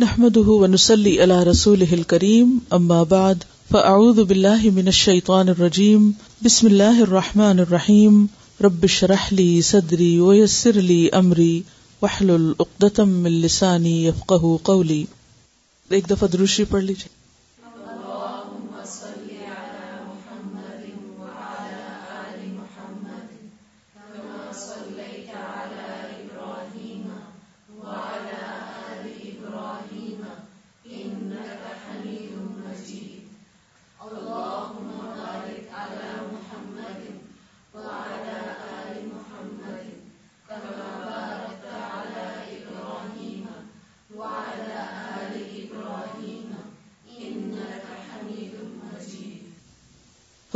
نحمده ونسلي على رسوله الكريم اما بعد فاعوذ بالله من الشيطان الرجيم، بسم الله الرحمن الرحيم، رب اشرح لي صدري ويسر لي امري واحلل عقدة من لساني يفقهوا قولي۔ ایک دفعہ دروشی پڑھ لیجیے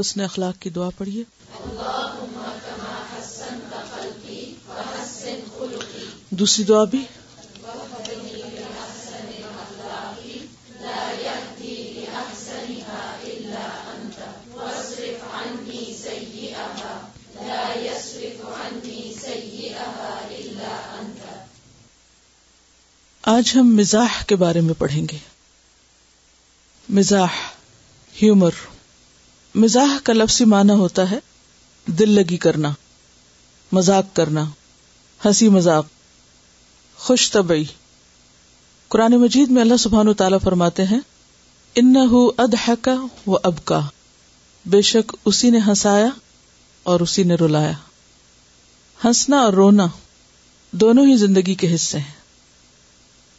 حسن اخلاق کی دعا پڑھیے۔ دوسری دعا بھی۔ آج ہم مزاح کے بارے میں پڑھیں گے۔ مزاح، ہیومر۔ مزاح کا لفظی معنی ہوتا ہے دل لگی کرنا، مذاق کرنا، ہنسی مذاق، خوش طبعی۔ قرآن مجید میں اللہ سبحان و تعالیٰ فرماتے ہیں ان اد کا و اب کا بے شک اسی نے ہنسایا اور اسی نے رلایا۔ ہنسنا اور رونا دونوں ہی زندگی کے حصے ہیں۔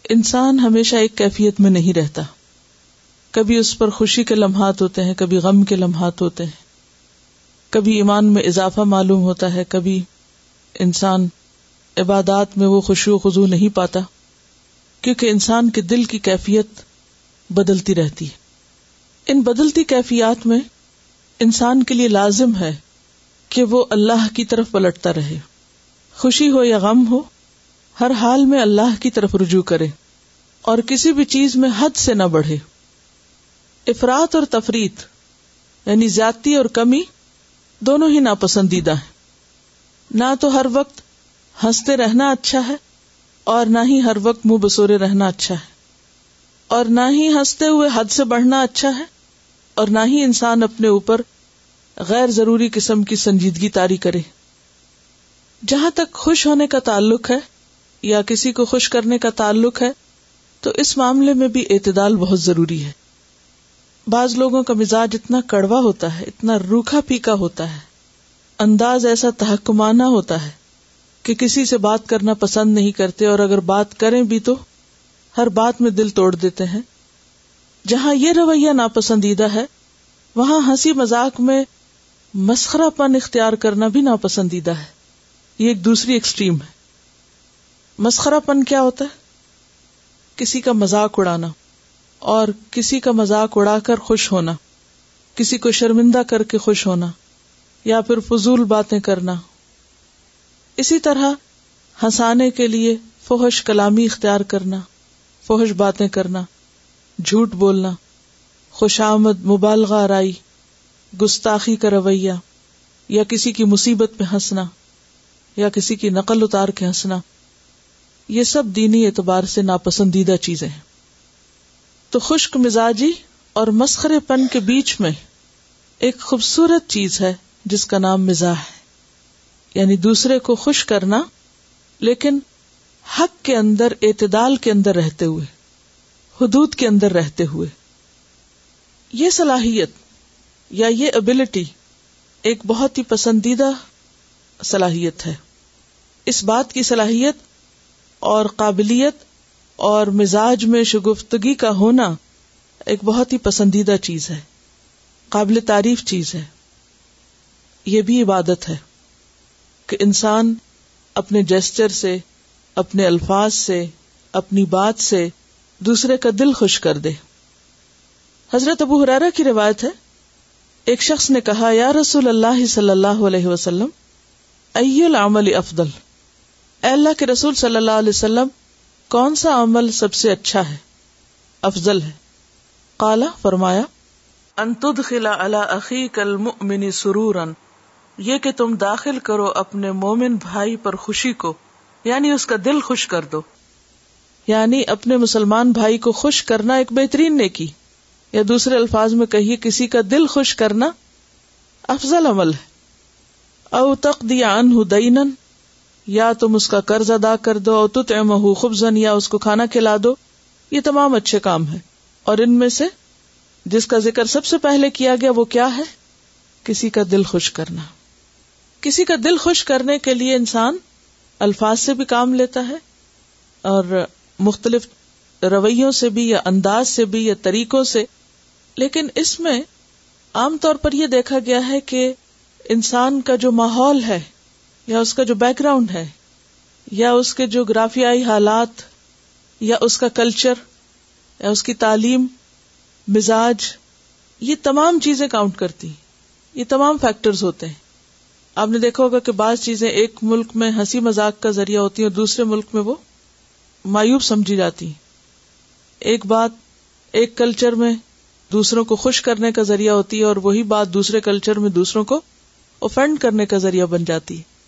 انسان ہمیشہ ایک کیفیت میں نہیں رہتا۔ کبھی اس پر خوشی کے لمحات ہوتے ہیں، کبھی غم کے لمحات ہوتے ہیں۔ کبھی ایمان میں اضافہ معلوم ہوتا ہے، کبھی انسان عبادات میں وہ خوشی و خزو نہیں پاتا، کیونکہ انسان کے دل کی کیفیت بدلتی رہتی ہے۔ ان بدلتی کیفیات میں انسان کے لیے لازم ہے کہ وہ اللہ کی طرف پلٹتا رہے۔ خوشی ہو یا غم ہو، ہر حال میں اللہ کی طرف رجوع کرے اور کسی بھی چیز میں حد سے نہ بڑھے۔ افراد اور تفریح یعنی زیادتی اور کمی، دونوں ہی ناپسندیدہ ہیں۔ نہ تو ہر وقت ہنستے رہنا اچھا ہے اور نہ ہی ہر وقت منہ بسورے رہنا اچھا ہے۔ اور نہ ہی ہنستے ہوئے حد سے بڑھنا اچھا ہے اور نہ ہی انسان اپنے اوپر غیر ضروری قسم کی سنجیدگی تاری کرے۔ جہاں تک خوش ہونے کا تعلق ہے یا کسی کو خوش کرنے کا تعلق ہے، تو اس معاملے میں بھی اعتدال بہت ضروری ہے۔ بعض لوگوں کا مزاج اتنا کڑوا ہوتا ہے، اتنا روکھا پھیکا ہوتا ہے۔ انداز ایسا تحکمانہ ہوتا ہے کہ کسی سے بات کرنا پسند نہیں کرتے اور اگر بات کریں بھی تو ہر بات میں دل توڑ دیتے ہیں۔ جہاں یہ رویہ ناپسندیدہ ہے، وہاں ہنسی مذاق میں مسخرا پن اختیار کرنا بھی ناپسندیدہ ہے۔ یہ ایک دوسری ایکسٹریم ہے۔ مسخرا پن کیا ہوتا ہے؟ کسی کا مذاق اڑانا۔ اور کسی کا مذاق اڑا کر خوش ہونا، کسی کو شرمندہ کر کے خوش ہونا، یا پھر فضول باتیں کرنا۔ اسی طرح ہنسانے کے لیے فوہش کلامی اختیار کرنا فوہش باتیں کرنا، جھوٹ بولنا، خوش آمد مبالغہ رائی، گستاخی کا رویہ، یا کسی کی مصیبت پہ ہنسنا، یا کسی کی نقل اتار کے ہنسنا۔ یہ سب دینی اعتبار سے ناپسندیدہ چیزیں ہیں۔ تو خشک مزاجی اور مسخرے پن کے بیچ میں ایک خوبصورت چیز ہے جس کا نام مزاح ہے۔ یعنی دوسرے کو خوش کرنا، لیکن حق کے اندر، اعتدال کے اندر رہتے ہوئے، حدود کے اندر رہتے ہوئے۔ یہ صلاحیت یا یہ ابلٹی ایک بہت ہی پسندیدہ صلاحیت ہے۔ اس بات کی صلاحیت اور قابلیت اور مزاج میں شگفتگی کا ہونا ایک بہت ہی پسندیدہ چیز ہے، قابل تعریف چیز ہے۔ یہ بھی عبادت ہے کہ انسان اپنے جیسچر سے، اپنے الفاظ سے، اپنی بات سے دوسرے کا دل خوش کر دے۔ حضرت ابو حرارا کی روایت ہے، ایک شخص نے کہا، یا رسول اللہ صلی اللہ علیہ وسلم العمل افضل۔ اے اللہ کے رسول صلی اللہ علیہ وسلم کون سا عمل سب سے اچھا ہے؟ افضل ہے۔ کالا فرمایا انتد خلا اللہ عقی کل منی سرورن یہ کہ تم داخل کرو اپنے مومن بھائی پر خوشی کو یعنی اس کا دل خوش کر دو۔ یعنی اپنے مسلمان بھائی کو خوش کرنا ایک بہترین نیکی یا دوسرے الفاظ میں کہیے کسی کا دل خوش کرنا افضل عمل ہے۔ او عنہ یا تم اس کا قرض ادا کر دو، او تطعمہ خبزن یا اس کو کھانا کھلا دو۔ یہ تمام اچھے کام ہے اور ان میں سے جس کا ذکر سب سے پہلے کیا گیا، وہ کیا ہے؟ کسی کا دل خوش کرنا۔ کسی کا دل خوش کرنے کے لیے انسان الفاظ سے بھی کام لیتا ہے اور مختلف رویوں سے بھی یا انداز سے بھی یا طریقوں سے۔ لیکن اس میں عام طور پر یہ دیکھا گیا ہے کہ انسان کا جو ماحول ہے یا اس کا جو بیک گراؤنڈ ہے، یا اس کے جو گرافیائی حالات، یا اس کا کلچر یا اس کی تعلیم، مزاج، یہ تمام چیزیں کاؤنٹ کرتی یہ تمام فیکٹرز ہوتے ہیں۔ آپ نے دیکھا ہوگا کہ بعض چیزیں ایک ملک میں ہنسی مذاق کا ذریعہ ہوتی ہیں اور دوسرے ملک میں وہ مایوب سمجھی جاتی ایک بات ایک کلچر میں دوسروں کو خوش کرنے کا ذریعہ ہوتی ہے اور وہی بات دوسرے کلچر میں دوسروں کو اوفینڈ کرنے کا ذریعہ بن جاتی ہے۔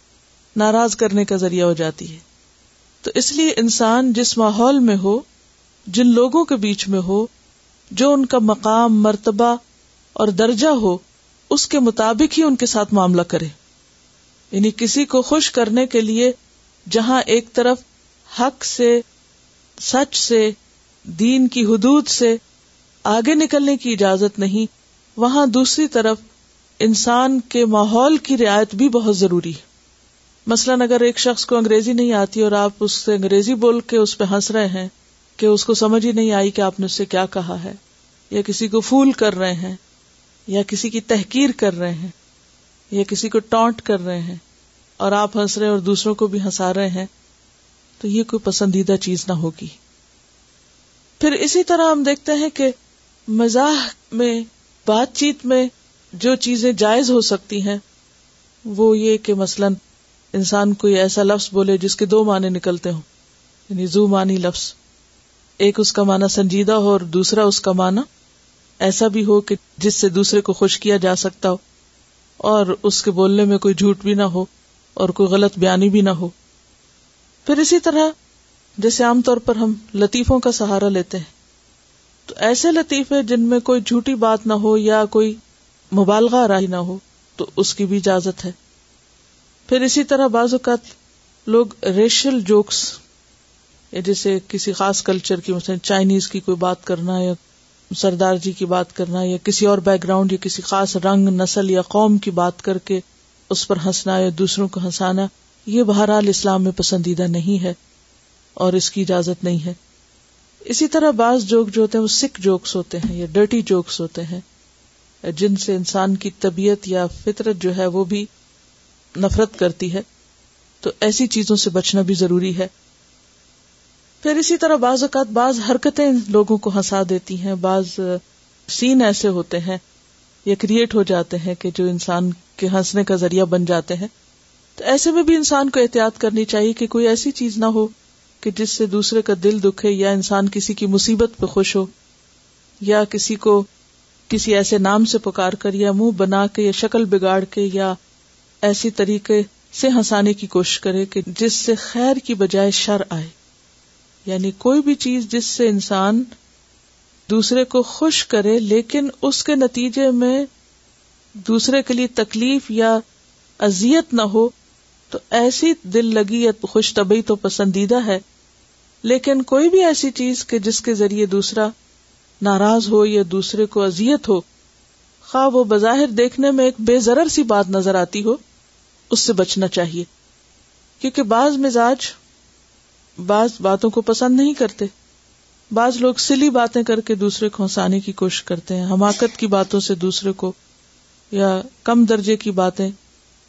ناراض کرنے کا ذریعہ ہو جاتی ہے۔ تو اس لیے انسان جس ماحول میں ہو، جن لوگوں کے بیچ میں ہو، جو ان کا مقام، مرتبہ اور درجہ ہو، اس کے مطابق ہی ان کے ساتھ معاملہ کرے۔ یعنی کسی کو خوش کرنے کے لیے جہاں ایک طرف حق سے، سچ سے، دین کی حدود سے آگے نکلنے کی اجازت نہیں، وہاں دوسری طرف انسان کے ماحول کی رعایت بھی بہت ضروری ہے۔ مثلاً اگر ایک شخص کو انگریزی نہیں آتی اور آپ اس سے انگریزی بول کے اس پہ ہنس رہے ہیں کہ اس کو سمجھ ہی نہیں آئی کہ آپ نے اس سے کیا کہا ہے، یا کسی کو پھول کر رہے ہیں، یا کسی کی تحقیر کر رہے ہیں، یا کسی کو ٹانٹ کر رہے ہیں اور آپ ہنس رہے ہیں اور دوسروں کو بھی ہنسا رہے ہیں، تو یہ کوئی پسندیدہ چیز نہ ہوگی۔ پھر اسی طرح ہم دیکھتے ہیں کہ مزاح میں، بات چیت میں جو چیزیں جائز ہو سکتی ہیں، وہ یہ کہ مثلاً انسان کوئی ایسا لفظ بولے جس کے دو معنی نکلتے ہوں۔ یعنی زو معنی لفظ۔ ایک اس کا معنی سنجیدہ ہو اور دوسرا اس کا معنی ایسا بھی ہو کہ جس سے دوسرے کو خوش کیا جا سکتا ہو۔ اور اس کے بولنے میں کوئی جھوٹ بھی نہ ہو اور کوئی غلط بیانی بھی نہ ہو۔ پھر اسی طرح جیسے عام طور پر ہم لطیفوں کا سہارا لیتے ہیں۔ تو ایسے لطیفے جن میں کوئی جھوٹی بات نہ ہو یا کوئی مبالغہ راہی نہ ہو تو اس کی بھی اجازت ہے۔ پھر اسی طرح بعض اوقات لوگ ریشل جوکس جیسے کسی خاص کلچر کی مثلا چائنیز کی کوئی بات کرنا یا سردار جی کی بات کرنا یا کسی اور بیک گراؤنڈ یا کسی خاص رنگ، نسل یا قوم کی بات کر کے اس پر ہنسنا یا دوسروں کو ہنسانا، یہ بہرحال اسلام میں پسندیدہ نہیں ہے اور اس کی اجازت نہیں ہے۔ اسی طرح بعض جوک جو ہوتے ہیں وہ سکھ جوکس ہوتے ہیں یا ڈرٹی جوکس ہوتے ہیں۔ جن سے انسان کی طبیعت یا فطرت جو ہے وہ بھی نفرت کرتی ہے، تو ایسی چیزوں سے بچنا بھی ضروری ہے۔ پھر اسی طرح بعض اوقات بعض حرکتیں لوگوں کو ہنسا دیتی ہیں، بعض سین ایسے ہوتے ہیں یا کریٹ ہو جاتے ہیں کہ جو انسان کے ہنسنے کا ذریعہ بن جاتے ہیں۔ تو ایسے میں بھی انسان کو احتیاط کرنی چاہیے کہ کوئی ایسی چیز نہ ہو کہ جس سے دوسرے کا دل دکھے یا انسان کسی کی مصیبت پہ خوش ہو یا کسی کو کسی ایسے نام سے پکار کر یا منہ بنا کے یا شکل بگاڑ کے یا ایسی طریقے سے ہنسانے کی کوشش کرے کہ جس سے خیر کی بجائے شر آئے۔ یعنی کوئی بھی چیز جس سے انسان دوسرے کو خوش کرے، لیکن اس کے نتیجے میں دوسرے کے لیے تکلیف یا ازیت نہ ہو، تو ایسی دل لگی یا خوش طبی تو پسندیدہ ہے۔ لیکن کوئی بھی ایسی چیز کہ جس کے ذریعے دوسرا ناراض ہو یا دوسرے کو ازیت ہو، خواہ وہ بظاہر دیکھنے میں ایک بے ضرر سی بات نظر آتی ہو۔ اس سے بچنا چاہیے۔ کیونکہ بعض مزاج بعض باتوں کو پسند نہیں کرتے۔ بعض لوگ سلی باتیں کر کے دوسرے کو ہنسانے کی کوشش کرتے ہیں، حماقت کی باتوں سے دوسرے کو یا کم درجے کی باتیں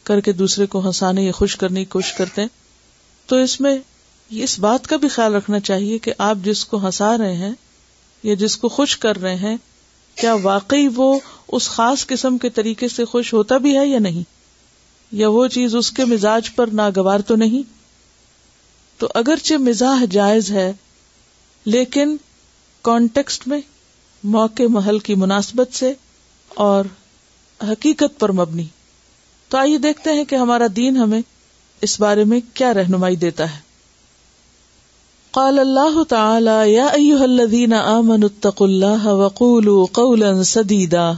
کر کے دوسرے کو ہنسانے یا خوش کرنے کی کوشش کرتے ہیں۔ تو اس میں اس بات کا بھی خیال رکھنا چاہیے کہ آپ جس کو ہنسا رہے ہیں یا جس کو خوش کر رہے ہیں، کیا واقعی وہ اس خاص قسم کے طریقے سے خوش ہوتا بھی ہے یا نہیں؟ یا وہ چیز اس کے مزاج پر ناگوار تو نہیں؟ تو اگرچہ مزاح جائز ہے، لیکن کانٹیکسٹ میں موقع محل کی مناسبت سے اور حقیقت پر مبنی۔ تو آئیے دیکھتے ہیں کہ ہمارا دین ہمیں اس بارے میں کیا رہنمائی دیتا ہے۔ قال اللہ تعالی، یا ایها الذین آمنوا اتقوا اللہ وقولوا قولا سدیدا۔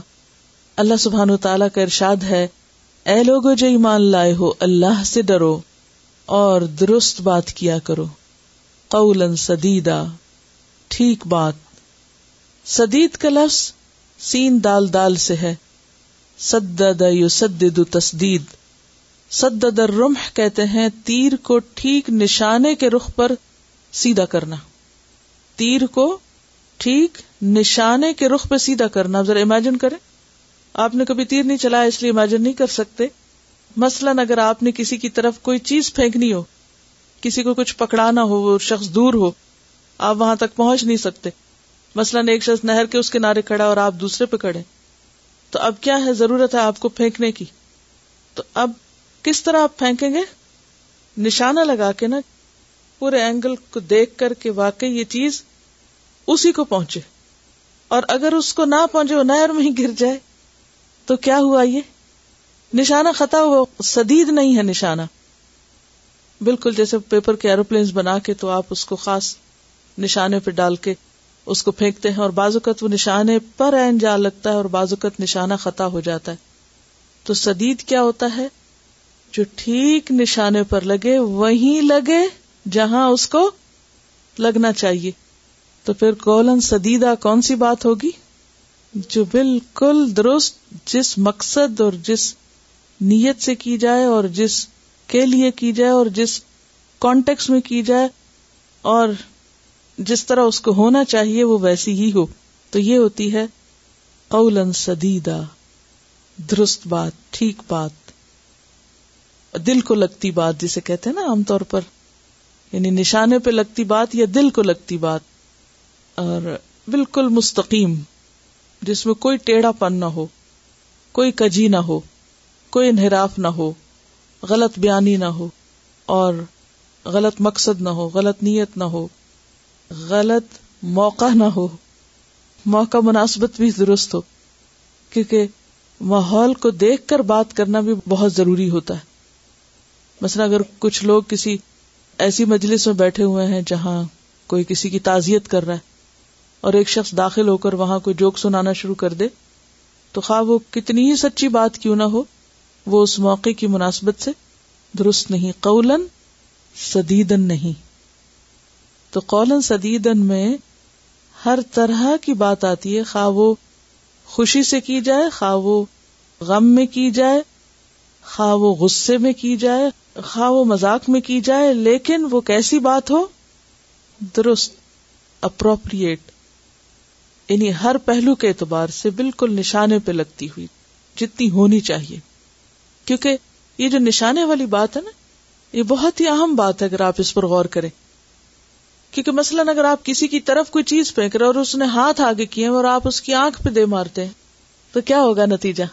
اللہ سبحانہ وتعالی کا ارشاد ہے اے لوگو جو ایمان لائے ہو، اللہ سے ڈرو اور درست بات کیا کرو۔ قولا سدیدا ٹھیک بات۔ سدید کا لفظ سین دال دال سے ہے۔ سدد یسدد تسدید۔ سدد الرمح کہتے ہیں تیر کو ٹھیک نشانے کے رخ پر سیدھا کرنا۔ تیر کو ٹھیک نشانے کے رخ پہ سیدھا کرنا۔ ذرا امیجن کریں۔ آپ نے کبھی تیر نہیں چلایا اس لیے امیجن نہیں کر سکتے۔ مثلاً اگر آپ نے کسی کی طرف کوئی چیز پھینکنی ہو، کسی کو کچھ پکڑانا ہو، وہ شخص دور ہو، آپ وہاں تک پہنچ نہیں سکتے۔ مثلاً ایک شخص نہر کے اس کنارے کھڑا اور آپ دوسرے پہ کھڑے۔ تو اب کیا ہے ضرورت ہے آپ کو پھینکنے کی؟ تو اب کس طرح آپ پھینکیں گے؟ نشانہ لگا کے نا، پورے اینگل کو دیکھ کر کے واقعی یہ چیز اسی کو پہنچے۔ اور اگر اس کو نہ پہنچے، وہ نہر میں ہی گر جائے۔ تو کیا ہوا یہ؟ نشانہ خطا ہوا، سدید نہیں ہے نشانہ۔ بالکل جیسے پیپر کے ایروپلینس بنا کے تو آپ اس کو خاص نشانے پہ ڈال کے اس کو پھینکتے ہیں اور بازوقت وہ نشانے پر این جا لگتا ہے اور بازوقت نشانہ خطا ہو جاتا ہے۔ تو سدید کیا ہوتا ہے؟ جو ٹھیک نشانے پر لگے، وہیں لگے جہاں اس کو لگنا چاہیے۔ تو پھر کولن سدیدہ کون سی بات ہوگی؟ جو بالکل درست جس مقصد اور جس نیت سے کی جائے اور جس کے لیے کی جائے اور جس کانٹیکس میں کی جائے اور جس طرح اس کو ہونا چاہیے وہ ویسی ہی ہو۔ تو یہ ہوتی ہے قولن سدیدہ، درست بات، ٹھیک بات، دل کو لگتی بات جسے کہتے ہیں نا عام طور پر۔ یعنی نشانے پہ لگتی بات یا دل کو لگتی بات۔ اور بالکل مستقیم۔ جس میں کوئی ٹیڑھا پن نہ ہو، کوئی کجی نہ ہو، کوئی انحراف نہ ہو، غلط بیانی نہ ہو، اور غلط مقصد نہ ہو، غلط نیت نہ ہو، غلط موقع نہ ہو۔ موقع مناسبت بھی درست ہو، کیونکہ ماحول کو دیکھ کر بات کرنا بھی بہت ضروری ہوتا ہے۔ مثلا اگر کچھ لوگ کسی ایسی مجلس میں بیٹھے ہوئے ہیں جہاں کوئی کسی کی تعزیت کر رہا ہے اور ایک شخص داخل ہو کر وہاں کوئی جوک سنانا شروع کر دے، تو خواہ وہ کتنی ہی سچی بات کیوں نہ ہو، وہ اس موقع کی مناسبت سے درست نہیں قولن سدیدن نہیں۔ تو قولن سدیدن میں ہر طرح کی بات آتی ہے، خواہ وہ خوشی سے کی جائے، خواہ وہ غم میں کی جائے، خواہ وہ غصے میں کی جائے، خواہ وہ مذاق میں کی جائے، لیکن وہ کیسی بات ہو، درست، اپروپریٹ۔ یعنی ہر پہلو کے اعتبار سے بالکل نشانے پہ لگتی ہوئی، جتنی ہونی چاہیے۔ کیونکہ یہ جو نشانے والی بات ہے نا، یہ بہت ہی اہم بات ہے اگر آپ اس پر غور کریں۔ کیونکہ مثلاً اگر آپ کسی کی طرف کوئی چیز پھینک رہے اور اس نے ہاتھ آگے کیے اور آپ اس کی آنکھ پہ دے مارتے ہیں، تو کیا ہوگا نتیجہ؟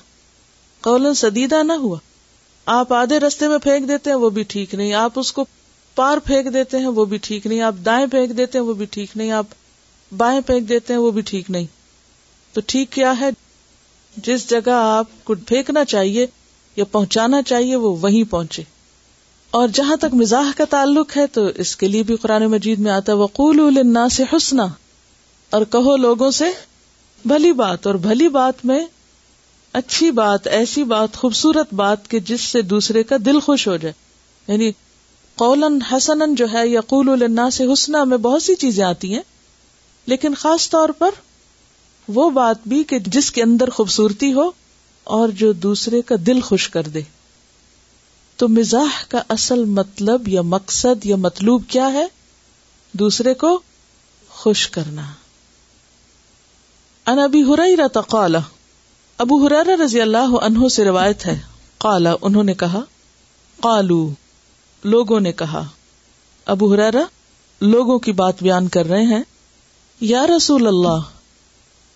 قول سدیدہ نہ ہوا۔ آپ آدھے رستے میں پھینک دیتے ہیں، وہ بھی ٹھیک نہیں۔ آپ اس کو پار پھینک دیتے ہیں، وہ بھی ٹھیک نہیں۔ آپ دائیں پھینک دیتے ہیں، وہ بھی ٹھیک نہیں۔ آپ بائیں پھینک دیتے ہیں، وہ بھی ٹھیک نہیں۔ تو ٹھیک کیا ہے؟ جس جگہ آپ کو پھینکنا چاہیے یا پہنچانا چاہیے، وہ وہیں پہنچے۔ اور جہاں تک مزاح کا تعلق ہے، تو اس کے لیے بھی قرآن مجید میں آتا وقول النا سے حسنا۔ اور کہو لوگوں سے، بھلی بات۔ اور بھلی بات میں اچھی بات، ایسی بات، خوبصورت بات کہ جس سے دوسرے کا دل خوش ہو جائے۔ یعنی قولن حسن جو ہے یا قول النا سے حسنا میں بہت سی چیزیں آتی ہیں۔ لیکن خاص طور پر وہ بات بھی کہ جس کے اندر خوبصورتی ہو اور جو دوسرے کا دل خوش کر دے۔ تو مزاح کا اصل مطلب یا مقصد یا مطلوب کیا ہے؟ دوسرے کو خوش کرنا۔ ان ابھی ہرا تقال ابو حرار رضی اللہ عنہ سے روایت ہے۔ قالا انہوں نے کہا، قالو، لوگوں نے کہا، ابو حرارا لوگوں کی بات بیان کر رہے ہیں۔ یا رسول اللہ،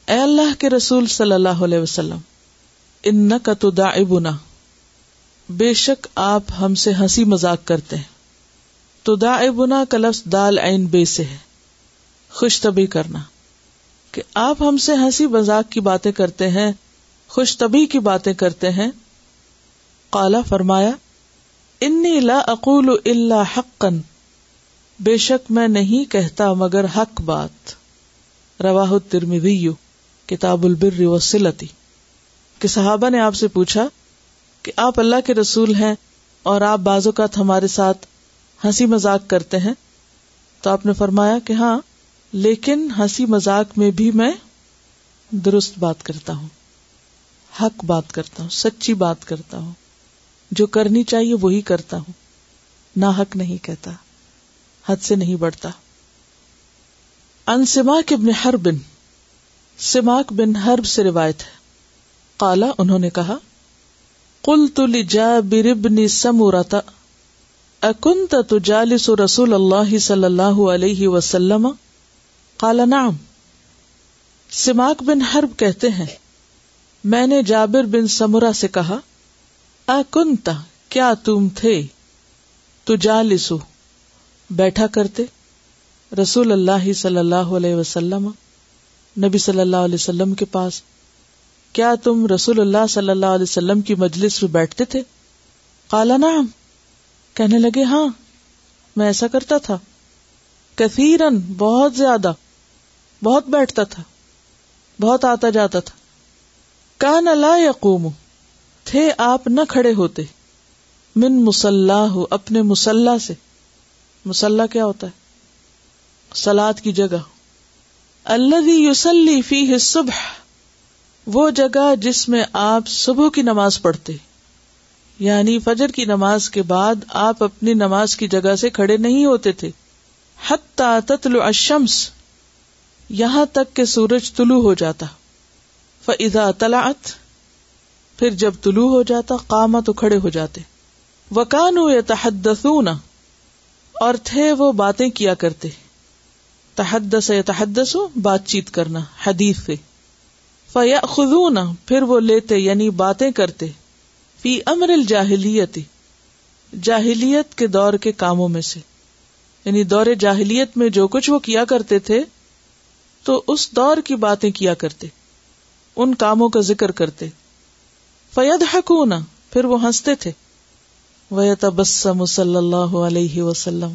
اے اللہ کے رسول صلی اللہ علیہ وسلم ان کا تو دائبنا بے شک آپ ہم سے ہنسی مذاق کرتے ہیں۔ تو دائبنا کا لفظ دال عین بے سے ہے۔ خوش طبی کرنا۔ کہ آپ ہم سے ہنسی مذاق کی باتیں کرتے ہیں خوش طبی کی باتیں کرتے ہیں۔ کالا فرمایا، انی لا اقول اللہ حقن بے شک میں نہیں کہتا مگر حق بات۔ رواہ ترمی کتاب البر وسلتی کہ صحابہ نے آپ سے پوچھا کہ آپ اللہ کے رسول ہیں اور آپ بعض اوقات ہمارے ساتھ ہنسی مذاق کرتے ہیں؟ تو آپ نے فرمایا کہ ہاں لیکن ہنسی مذاق میں بھی میں درست بات کرتا ہوں، حق بات کرتا ہوں، سچی بات کرتا ہوں۔ جو کرنی چاہیے وہی کرتا ہوں نہ حق نہیں کہتا، حد سے نہیں بڑھتا۔ ان سماک ابن ہر بن سماک بن ہرب سے روایت ہے۔ کالا انہوں نے کہا کل تل جا بربنی سمورتا اکنت تجالس رسول اللہ صلی اللہ علیہ وسلم؟ کالا نام سماک بن حرب کہتے ہیں، میں نے جابر بن سمورا سے کہا اکنتا کیا تم تھے؟ تجالسو، بیٹھا کرتے۔ رسول اللہ صلی اللہ علیہ وسلم، نبی صلی اللہ علیہ وسلم کے پاس، کیا تم رسول اللہ صلی اللہ علیہ وسلم کی مجلس میں بیٹھتے تھے؟ کالا نام کہنے لگے ہاں میں ایسا کرتا تھا۔ کثیرن بہت زیادہ، بہت بیٹھتا تھا، بہت آتا جاتا تھا۔ کان اللہ یقوم، تھے آپ نہ کھڑے ہوتے۔ من مسلح ہو اپنے مسلح سے۔ مسلح کیا ہوتا ہے؟ سلاد کی جگہ۔ اللہ یوسلی فی صبح وہ جگہ جس میں آپ صبح کی نماز پڑھتے۔ یعنی فجر کی نماز کے بعد آپ اپنی نماز کی جگہ سے کھڑے نہیں ہوتے تھے۔ حتی تتلو الشمس، یہاں تک کہ سورج طلوع ہو جاتا۔ فضا طلعت، پھر جب طلوع ہو جاتا قامہ تو کھڑے ہو جاتے۔ وکان یتحدثون، اور تھے وہ باتیں کیا کرتے۔ تحدث یتحدث بات چیت کرنا، حدیث سے۔ فیا خزون پھر وہ لیتے یعنی باتیں کرتے۔ فی امر الجاہلیت، جاہلیت کے دور کے کاموں میں سے۔ یعنی دور جاہلیت میں جو کچھ وہ کیا کرتے تھے، تو اس دور کی باتیں کیا کرتے۔ ان کاموں کا ذکر کرتے۔ فید حکون پھر وہ ہنستے تھے۔ وہ تبسم صلی اللہ علیہ وسلم۔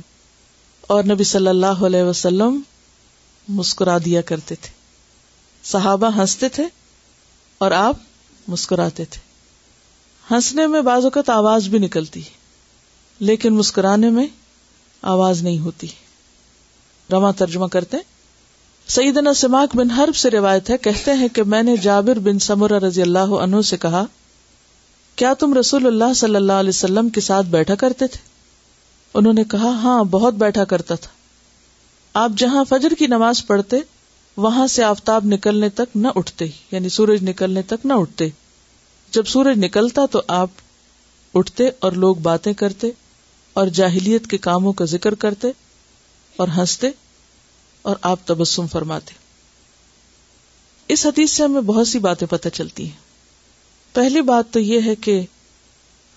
اور نبی صلی اللہ علیہ وسلم مسکرا دیا کرتے تھے۔ صحابہ ہنستے تھے اور آپ مسکراتے تھے۔ ہنسنے میں بعض اوقات آواز بھی نکلتی لیکن مسکرانے میں آواز نہیں ہوتی۔ رواں ترجمہ کرتے سیدنا سماک بن حرب سے روایت ہے، کہتے ہیں کہ میں نے جابر بن سمرہ رضی اللہ عنہ سے کہا، کیا تم رسول اللہ صلی اللہ علیہ وسلم کے ساتھ بیٹھا کرتے تھے؟ انہوں نے کہا ہاں بہت بیٹھا کرتا تھا۔ آپ جہاں فجر کی نماز پڑھتے، وہاں سے آفتاب نکلنے تک نہ اٹھتے یعنی سورج نکلنے تک نہ اٹھتے۔ جب سورج نکلتا تو آپ اٹھتے اور لوگ باتیں کرتے اور جاہلیت کے کاموں کا ذکر کرتے اور ہنستے اور آپ تبسم فرماتے۔ اس حدیث سے ہمیں بہت سی باتیں پتہ چلتی ہیں۔ پہلی بات تو یہ ہے کہ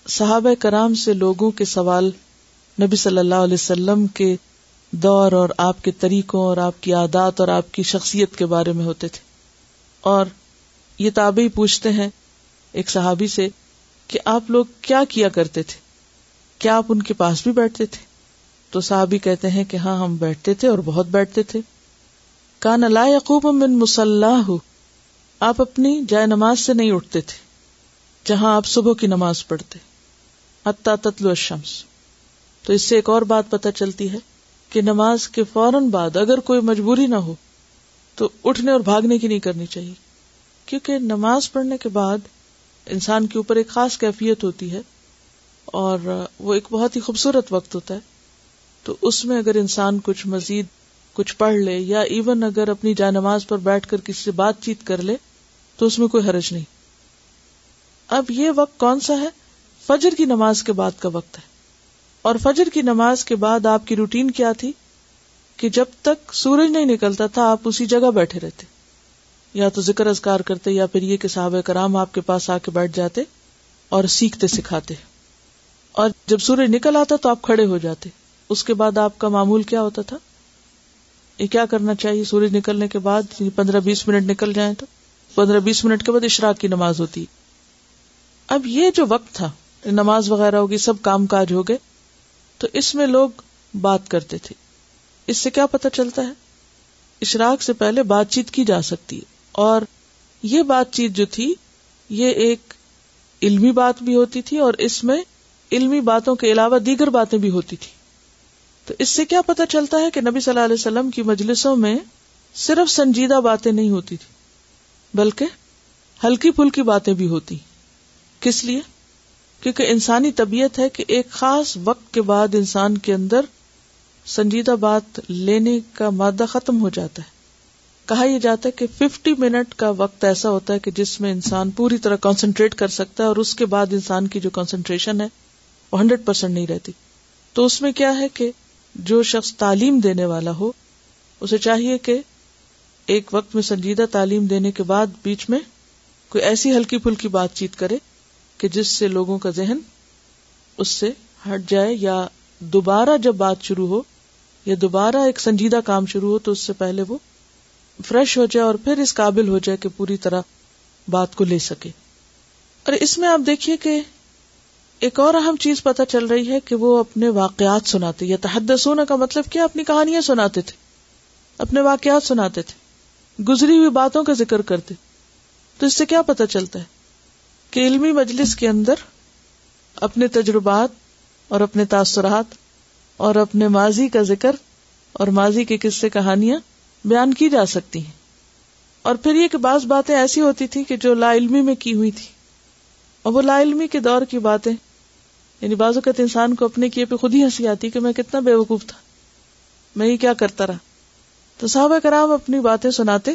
صحابہ کرام سے لوگوں کے سوال نبی صلی اللہ علیہ وسلم کے دور اور آپ کے طریقوں اور آپ کی عادات اور آپ کی شخصیت کے بارے میں ہوتے تھے۔ اور یہ تابعی پوچھتے ہیں ایک صحابی سے کہ آپ لوگ کیا کیا کرتے تھے؟ کیا آپ ان کے پاس بھی بیٹھتے تھے؟ تو صحابی کہتے ہیں کہ ہاں ہم بیٹھتے تھے اور بہت بیٹھتے تھے۔ کان لا یقوب من مسلح آپ اپنی جائے نماز سے نہیں اٹھتے تھے، جہاں آپ صبح کی نماز پڑھتے۔ حتیٰ تتلو الشمس۔ تو اس سے ایک اور بات پتہ چلتی ہے۔ کہ نماز کے فوراً بعد اگر کوئی مجبوری نہ ہو تو اٹھنے اور بھاگنے کی نہیں کرنی چاہیے۔ کیونکہ نماز پڑھنے کے بعد انسان کے اوپر ایک خاص کیفیت ہوتی ہے اور وہ ایک بہت ہی خوبصورت وقت ہوتا ہے۔ تو اس میں اگر انسان کچھ مزید کچھ پڑھ لے یا ایون اگر اپنی جائے نماز پر بیٹھ کر کسی سے بات چیت کر لے تو اس میں کوئی حرج نہیں۔ اب یہ وقت کون سا ہے؟ فجر کی نماز کے بعد کا وقت ہے۔ اور فجر کی نماز کے بعد آپ کی روٹین کیا تھی؟ کہ جب تک سورج نہیں نکلتا تھا، آپ اسی جگہ بیٹھے رہتے۔ یا تو ذکر ازکار کرتے، یا پھر یہ کہ صحابہ کرام آپ کے پاس آ کے بیٹھ جاتے اور سیکھتے سکھاتے۔ اور جب سورج نکل آتا تو آپ کھڑے ہو جاتے۔ اس کے بعد آپ کا معمول کیا ہوتا تھا؟ یہ کیا کرنا چاہیے؟ سورج نکلنے کے بعد پندرہ بیس منٹ نکل جائیں تو؟ پندرہ بیس منٹ کے بعد اشراق کی نماز ہوتی۔ اب یہ جو وقت تھا، نماز وغیرہ ہوگی، سب کام کاج ہو گئے۔ تو اس میں لوگ بات کرتے تھے۔ اس سے کیا پتا چلتا ہے؟ اشراق سے پہلے بات چیت کی جا سکتی ہے۔ اور یہ بات چیت جو تھی، یہ ایک علمی بات بھی ہوتی تھی اور اس میں علمی باتوں کے علاوہ دیگر باتیں بھی ہوتی تھی۔ تو اس سے کیا پتا چلتا ہے کہ نبی صلی اللہ علیہ وسلم کی مجلسوں میں صرف سنجیدہ باتیں نہیں ہوتی تھی بلکہ ہلکی پھلکی باتیں بھی ہوتی۔ کس لیے؟ کیونکہ انسانی طبیعت ہے کہ ایک خاص وقت کے بعد انسان کے اندر سنجیدہ بات لینے کا مادہ ختم ہو جاتا ہے۔ کہا یہ جاتا ہے کہ ففٹی منٹ کا وقت ایسا ہوتا ہے کہ جس میں انسان پوری طرح کانسنٹریٹ کر سکتا ہے اور اس کے بعد انسان کی جو کانسنٹریشن ہے وہ ہنڈریڈ پرسینٹ نہیں رہتی۔ تو اس میں کیا ہے کہ جو شخص تعلیم دینے والا ہو، اسے چاہیے کہ ایک وقت میں سنجیدہ تعلیم دینے کے بعد بیچ میں کوئی ایسی ہلکی پھلکی بات چیت کرے کہ جس سے لوگوں کا ذہن اس سے ہٹ جائے یا دوبارہ جب بات شروع ہو یا دوبارہ ایک سنجیدہ کام شروع ہو تو اس سے پہلے وہ فریش ہو جائے اور پھر اس قابل ہو جائے کہ پوری طرح بات کو لے سکے۔ اور اس میں آپ دیکھیے کہ ایک اور اہم چیز پتہ چل رہی ہے کہ وہ اپنے واقعات سناتے یا تحدثون کا مطلب کیا اپنی کہانیاں سناتے تھے، اپنے واقعات سناتے تھے، گزری ہوئی باتوں کا ذکر کرتے۔ تو اس سے کیا پتہ چلتا ہے؟ کہ علمی مجلس کے اندر اپنے تجربات اور اپنے تاثرات اور اپنے ماضی کا ذکر اور ماضی کے قصے کہانیاں بیان کی جا سکتی ہیں۔ اور پھر یہ کہ بعض باتیں ایسی ہوتی تھی کہ جو لا علمی میں کی ہوئی تھی۔ اور وہ لا علمی کے دور کی باتیں یعنی بعض اوقات انسان کو اپنے کیے پہ خود ہی ہنسی آتی کہ میں کتنا بے وقوف تھا، میں یہ کیا کرتا رہا۔ تو صحابہ کرام اپنی باتیں سناتے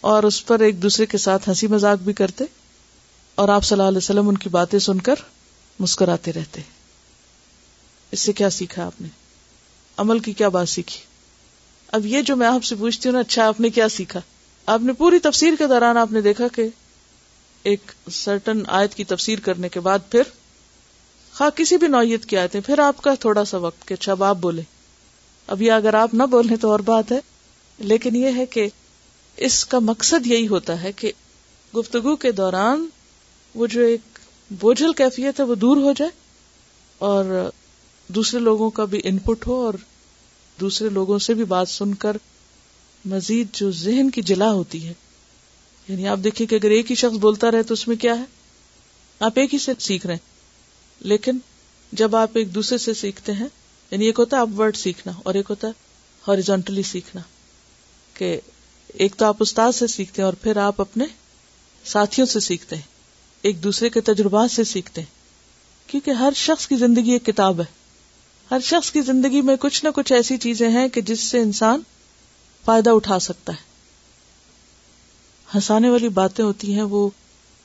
اور اس پر ایک دوسرے کے ساتھ ہنسی مذاق بھی کرتے اور آپ صلی اللہ علیہ وسلم ان کی باتیں سن کر مسکراتے رہتے۔ اس سے کیا سیکھا آپ نے؟ عمل کی کیا بات سیکھی؟ اب یہ جو میں آپ سے پوچھتی ہوں نا اچھا آپ نے کیا سیکھا؟ آپ نے پوری تفسیر کے دوران آپ نے دیکھا کہ ایک سرٹن آیت کی تفسیر کرنے کے بعد پھر خواہ کسی بھی نوعیت کی آیتیں، پھر آپ کا تھوڑا سا وقت کہ اچھا آپ بولے اب یہ اگر آپ نہ بولیں تو اور بات ہے۔ لیکن یہ ہے کہ اس کا مقصد یہی ہوتا ہے کہ گفتگو کے دوران وہ جو ایک بوجھل کیفیت ہے وہ دور ہو جائے اور دوسرے لوگوں کا بھی انپٹ ہو اور دوسرے لوگوں سے بھی بات سن کر مزید جو ذہن کی جلا ہوتی ہے۔ یعنی آپ دیکھیں کہ اگر ایک ہی شخص بولتا رہے تو اس میں کیا ہے؟ آپ ایک ہی سے سیکھ رہے ہیں۔ لیکن جب آپ ایک دوسرے سے سیکھتے ہیں یعنی ایک ہوتا ہے آپ ورڈ سیکھنا اور ایک ہوتا ہے ہاریزونٹلی سیکھنا۔ کہ ایک تو آپ استاد سے سیکھتے ہیں اور پھر آپ اپنے ساتھیوں سے سیکھتے ہیں۔ ایک دوسرے کے تجربات سے سیکھتے ہیں۔ کیونکہ ہر شخص کی زندگی ایک کتاب ہے۔ ہر شخص کی زندگی میں کچھ نہ کچھ ایسی چیزیں ہیں کہ جس سے انسان فائدہ اٹھا سکتا ہے۔ ہنسانے والی باتیں ہوتی ہیں، وہ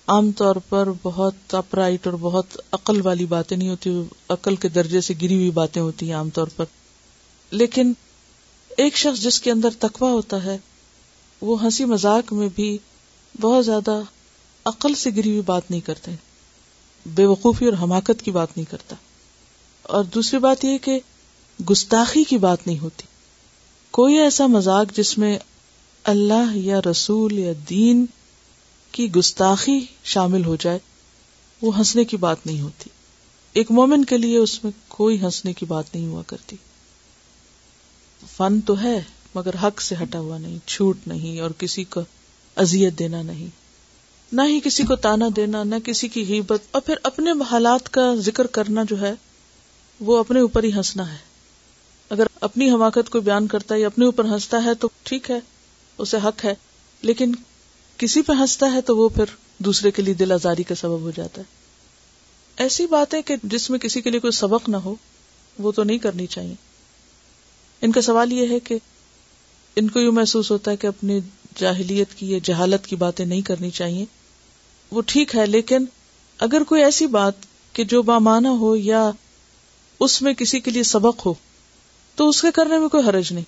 عام طور پر بہت اپرائٹ اور بہت عقل والی باتیں نہیں ہوتی، عقل کے درجے سے گری ہوئی باتیں ہوتی ہیں عام طور پر۔ لیکن ایک شخص جس کے اندر تقوی ہوتا ہے، وہ ہنسی مذاق میں بھی بہت زیادہ عقل سے گری ہوئی بات نہیں کرتے، بے وقوفی اور حماقت کی بات نہیں کرتا۔ اور دوسری بات یہ کہ گستاخی کی بات نہیں ہوتی۔ کوئی ایسا مزاق جس میں اللہ یا رسول یا دین کی گستاخی شامل ہو جائے، وہ ہنسنے کی بات نہیں ہوتی۔ ایک مومن کے لیے اس میں کوئی ہنسنے کی بات نہیں ہوا کرتی۔ فن تو ہے، مگر حق سے ہٹا ہوا نہیں چھوٹ نہیں اور کسی کو ازیت دینا نہیں۔ نہ ہی کسی کو تانا دینا، نہ کسی کی غیبت۔ اور پھر اپنے حالات کا ذکر کرنا جو ہے، وہ اپنے اوپر ہی ہنسنا ہے۔ اگر اپنی حماقت کو بیان کرتا ہے یا اپنے اوپر ہنستا ہے تو ٹھیک ہے، اسے حق ہے۔ لیکن کسی پہ ہنستا ہے تو وہ پھر دوسرے کے لیے دل آزاری کا سبب ہو جاتا ہے۔ ایسی باتیں کہ جس میں کسی کے لیے کوئی سبق نہ ہو، وہ تو نہیں کرنی چاہیے۔ ان کا سوال یہ ہے کہ ان کو یوں محسوس ہوتا ہے کہ اپنی جاہلیت کی یا جہالت کی باتیں نہیں کرنی چاہیے۔ وہ ٹھیک ہے، لیکن اگر کوئی ایسی بات کہ جو بامانہ ہو یا اس میں کسی کے لیے سبق ہو، تو اس کے کرنے میں کوئی حرج نہیں۔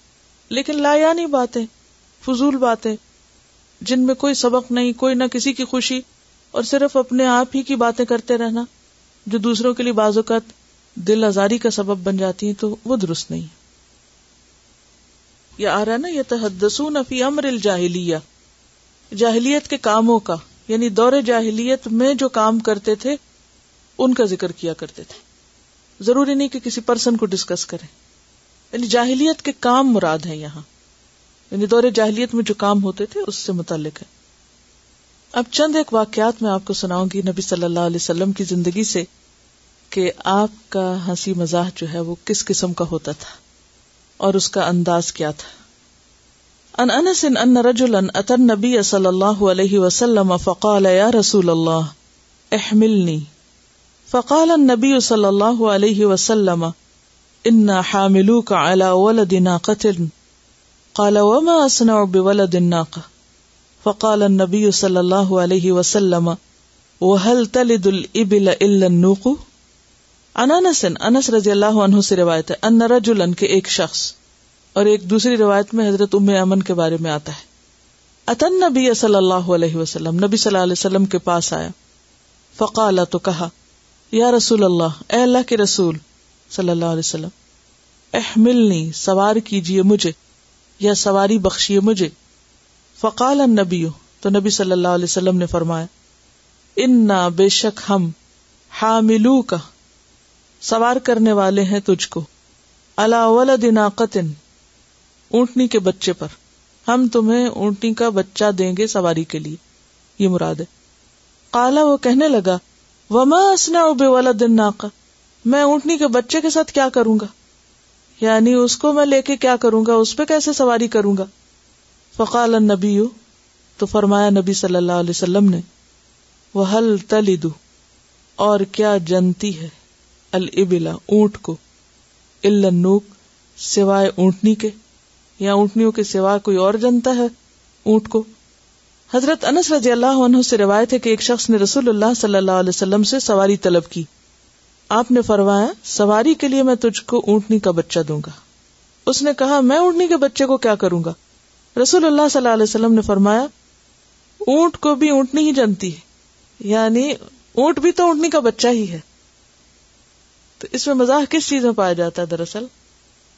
لیکن لا یعنی باتیں، فضول باتیں، جن میں کوئی سبق نہیں، کوئی نہ کسی کی خوشی، اور صرف اپنے آپ ہی کی باتیں کرتے رہنا، جو دوسروں کے لیے بعض اوقات دل آزاری کا سبب بن جاتی ہیں، تو وہ درست نہیں۔ یہ آ رہا نا یہ تحدسون فی امر الجاہلیہ، جاہلیت کے کاموں کا۔ یعنی دور جاہلیت میں جو کام کرتے تھے، ان کا ذکر کیا کرتے تھے۔ ضروری نہیں کہ کسی پرسن کو ڈسکس کریں۔ یعنی جاہلیت کے کام مراد ہیں یہاں۔ یعنی دور جاہلیت میں جو کام ہوتے تھے، اس سے متعلق ہے اب چند ایک واقعات میں آپ کو سناؤں گی نبی صلی اللہ علیہ وسلم کی زندگی سے کہ آپ کا ہنسی مزاح جو ہے وہ کس قسم کا ہوتا تھا اور اس کا انداز کیا تھا۔ ان انس ان رجلا اتى النبي صلى الله عليه وسلم فقال، يا رسول الله، احملني. فقال النبي صلى الله عليه وسلم انا حاملوك على ولد ناقة. قال، وما اصنع بولد الناقة فقال النبي صلى الله عليه وسلم، وهل تلد الابل الا النوق؟ ان انس انس رضی اللہ عنہ سے روایت ہے ان رجلا، کہ ایک شخص اور ایک دوسری روایت میں حضرت ام امن کے بارے میں آتا ہے۔ اتن نبی صلی اللہ علیہ وسلم، نبی صلی اللہ علیہ وسلم کے پاس آیا۔ فقال، تو کہا، یا رسول اللہ، اے اللہ کے رسول صلی اللہ علیہ وسلم، احملنی، سوار کیجیے مجھے، یا سواری بخشیے مجھے۔ فقال النبی، تو نبی صلی اللہ علیہ وسلم نے فرمایا، انا بے شک ہم حاملو کا سوار کرنے والے ہیں تجھ کو۔ اللہ ولد ناقتن اونٹنی کے بچے پر۔ ہم تمہیں اونٹنی کا بچہ دیں گے سواری کے لیے۔ یہ مراد ہے۔ کالا وہ کہنے لگا، وما اسنا بے ولد ناقا میں اونٹنی کے بچے کے ساتھ کیا کروں گا؟ یعنی اس کو میں لے کے کیا کروں گا؟ اس پہ کیسے سواری کروں گا؟ فقال النبی تو فرمایا نبی صلی اللہ علیہ وسلم نے وہ حل تلدو اور کیا جنتی ہے البلا اونٹ کو؟ النوک سوائے اونٹنی کے۔ یا اونٹنیوں کے سوا کوئی اور جنتا ہے؟ اونٹ کو۔ حضرت انس رضی اللہ عنہ سے روایت ہے کہ ایک شخص نے رسول اللہ صلی اللہ علیہ وسلم سے سواری طلب کی۔ آپ نے فرمایا، سواری کے لیے میں تجھ کو اونٹنی کا بچہ دوں گا۔ اس نے کہا، میں اونٹنی کے بچے کو کیا کروں گا؟ رسول اللہ صلی اللہ علیہ وسلم نے فرمایا، اونٹ کو بھی اونٹنی ہی جانتی ہے۔ یعنی اونٹ بھی تو اونٹنی کا بچہ ہی ہے۔ تو اس میں مزاح کس چیز میں پایا جاتا ہے دراصل؟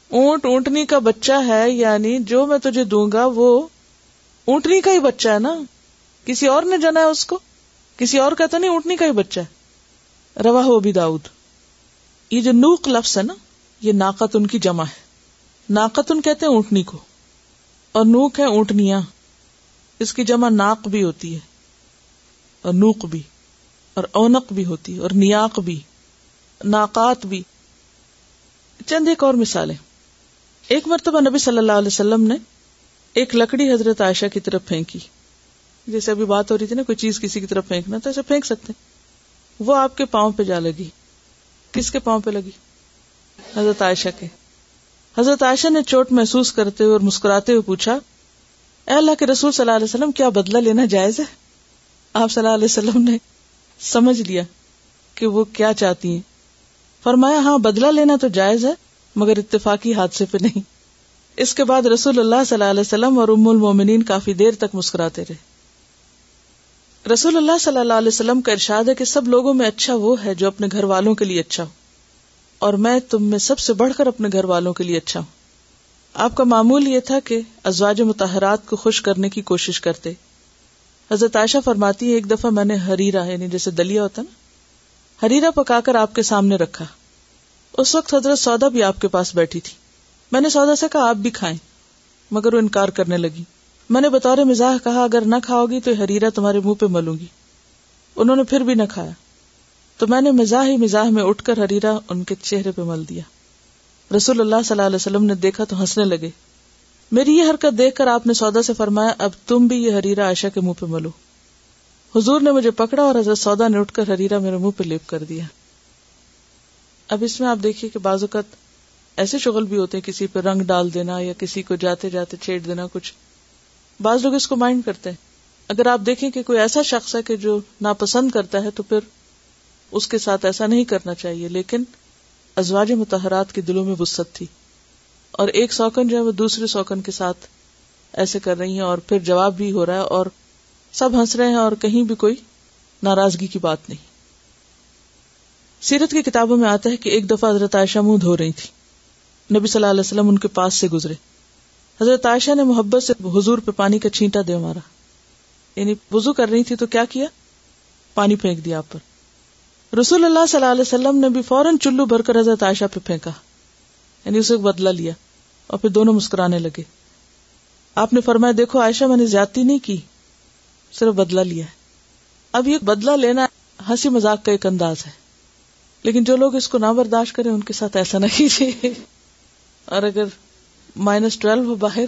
اونٹ اونٹنی کا بچہ ہے یعنی جو میں تجھے دوں گا، وہ اونٹنی کا ہی بچہ ہے نا؟ کسی اور نے جنا ہے اس کو؟ کسی اور کا تو نہیں، اونٹنی کا ہی بچہ ہے۔ روا ہو بھی داؤد۔ یہ جو نوک لفظ ہے نا، یہ ناقت ان کی جمع ہے۔ ناقت ان کہتے ہیں اونٹنی کو۔ اور نوک ہے اونٹنیاں۔ اس کی جمع ناک بھی ہوتی ہے۔ اور نوک بھی۔ اور اونق بھی ہوتی ہے۔ اور نیاق بھی۔ ناقات بھی۔ چند ایک اور مثالیں۔ ایک مرتبہ نبی صلی اللہ علیہ وسلم نے ایک لکڑی حضرت عائشہ کی طرف پھینکی۔ جیسے ابھی بات ہو رہی تھی نا، کوئی چیز کسی کی طرف پھینکنا، تو ایسے پھینک سکتے وہ آپ کے پاؤں پہ جا لگی۔ کس کے پاؤں پہ لگی؟ حضرت عائشہ کے۔ حضرت عائشہ نے چوٹ محسوس کرتے ہوئے اور مسکراتے ہوئے پوچھا، اے اللہ کے رسول صلی اللہ علیہ وسلم، کیا بدلہ لینا جائز ہے؟ آپ صلی اللہ علیہ وسلم نے سمجھ لیا کہ وہ کیا چاہتی ہیں۔ فرمایا ہاں بدلہ لینا تو جائز ہے مگر اتفاقی حادثے پہ نہیں۔ اس کے بعد رسول اللہ صلی اللہ علیہ وسلم اور ام المومنین کافی دیر تک مسکراتے رہے۔ رسول اللہ صلی اللہ علیہ وسلم کا ارشاد ہے کہ سب لوگوں میں اچھا وہ ہے جو اپنے گھر والوں کے لیے اچھا ہو۔ اور میں تم میں سب سے بڑھ کر اپنے گھر والوں کے لیے اچھا ہوں۔ آپ کا معمول یہ تھا کہ ازواج متحرات کو خوش کرنے کی کوشش کرتے۔ حضرت عائشہ فرماتی ہے ایک دفعہ میں نے ہریرا یعنی جیسے دلیا ہوتا نا ہریرا پکا کر آپ کے سامنے رکھا۔ اس وقت حضرت سودا بھی آپ کے پاس بیٹھی تھی۔ میں نے سودا سے کہا، آپ بھی کھائیں۔ مگر وہ انکار کرنے لگی۔ میں نے بطور مزاح کہا، اگر نہ کھاؤ گی تو ہریرا تمہارے منہ پہ ملوں گی۔ انہوں نے پھر بھی نہ کھایا۔ تو میں نے مزاح ہی مزاح میں اٹھ کر ہریرا ان کے چہرے پہ مل دیا۔ رسول اللہ صلی اللہ علیہ وسلم نے دیکھا تو ہنسنے لگے۔ میری یہ حرکت دیکھ کر آپ نے سودا سے فرمایا، اب تم بھی یہ ہریرا عائشہ کے منہ پہ ملو۔ حضور نے مجھے پکڑا اور حضرت سودا نے اٹھ کر ہریرا میرے منہ پہ لیپ کر دیا۔ اب اس میں آپ دیکھیے کہ بعض اوقات ایسے شغل بھی ہوتے ہیں، کسی پہ رنگ ڈال دینا یا کسی کو جاتے جاتے چھیڑ دینا، کچھ بعض لوگ اس کو مائنڈ کرتے ہیں۔ اگر آپ دیکھیں کہ کوئی ایسا شخص ہے کہ جو ناپسند کرتا ہے تو پھر اس کے ساتھ ایسا نہیں کرنا چاہیے، لیکن ازواج متحرات کے دلوں میں وسط تھی۔ اور ایک سوکن جو ہے وہ دوسرے سوکن کے ساتھ ایسے کر رہی ہیں اور پھر جواب بھی ہو رہا ہے اور سب ہنس رہے ہیں اور کہیں بھی کوئی ناراضگی کی بات نہیں۔ سیرت کی کتابوں میں آتا ہے کہ ایک دفعہ حضرت عائشہ منہ دھو رہی تھی۔ نبی صلی اللہ علیہ وسلم ان کے پاس سے گزرے۔ حضرت عائشہ نے محبت سے حضور پہ پانی کا چھینٹا دے مارا۔ یعنی وضو کر رہی تھی تو کیا کیا؟ پانی پھینک دیا آپ پر۔ رسول اللہ صلی اللہ علیہ وسلم نے بھی فوراً چلو بھر کر حضرت عائشہ پہ پھینکا۔ یعنی اسے بدلا لیا اور پھر دونوں مسکرانے لگے۔ آپ نے فرمایا، دیکھو عائشہ، میں نے زیادتی نہیں کی، صرف بدلا لیا ہے۔ اب یہ بدلا لینا ہنسی مذاق کا ایک انداز ہے۔ لیکن جو لوگ اس کو نہ برداشت کریں ان کے ساتھ ایسا نہ کیجیے۔ اور اگر مائنس ٹویلو ہو باہر،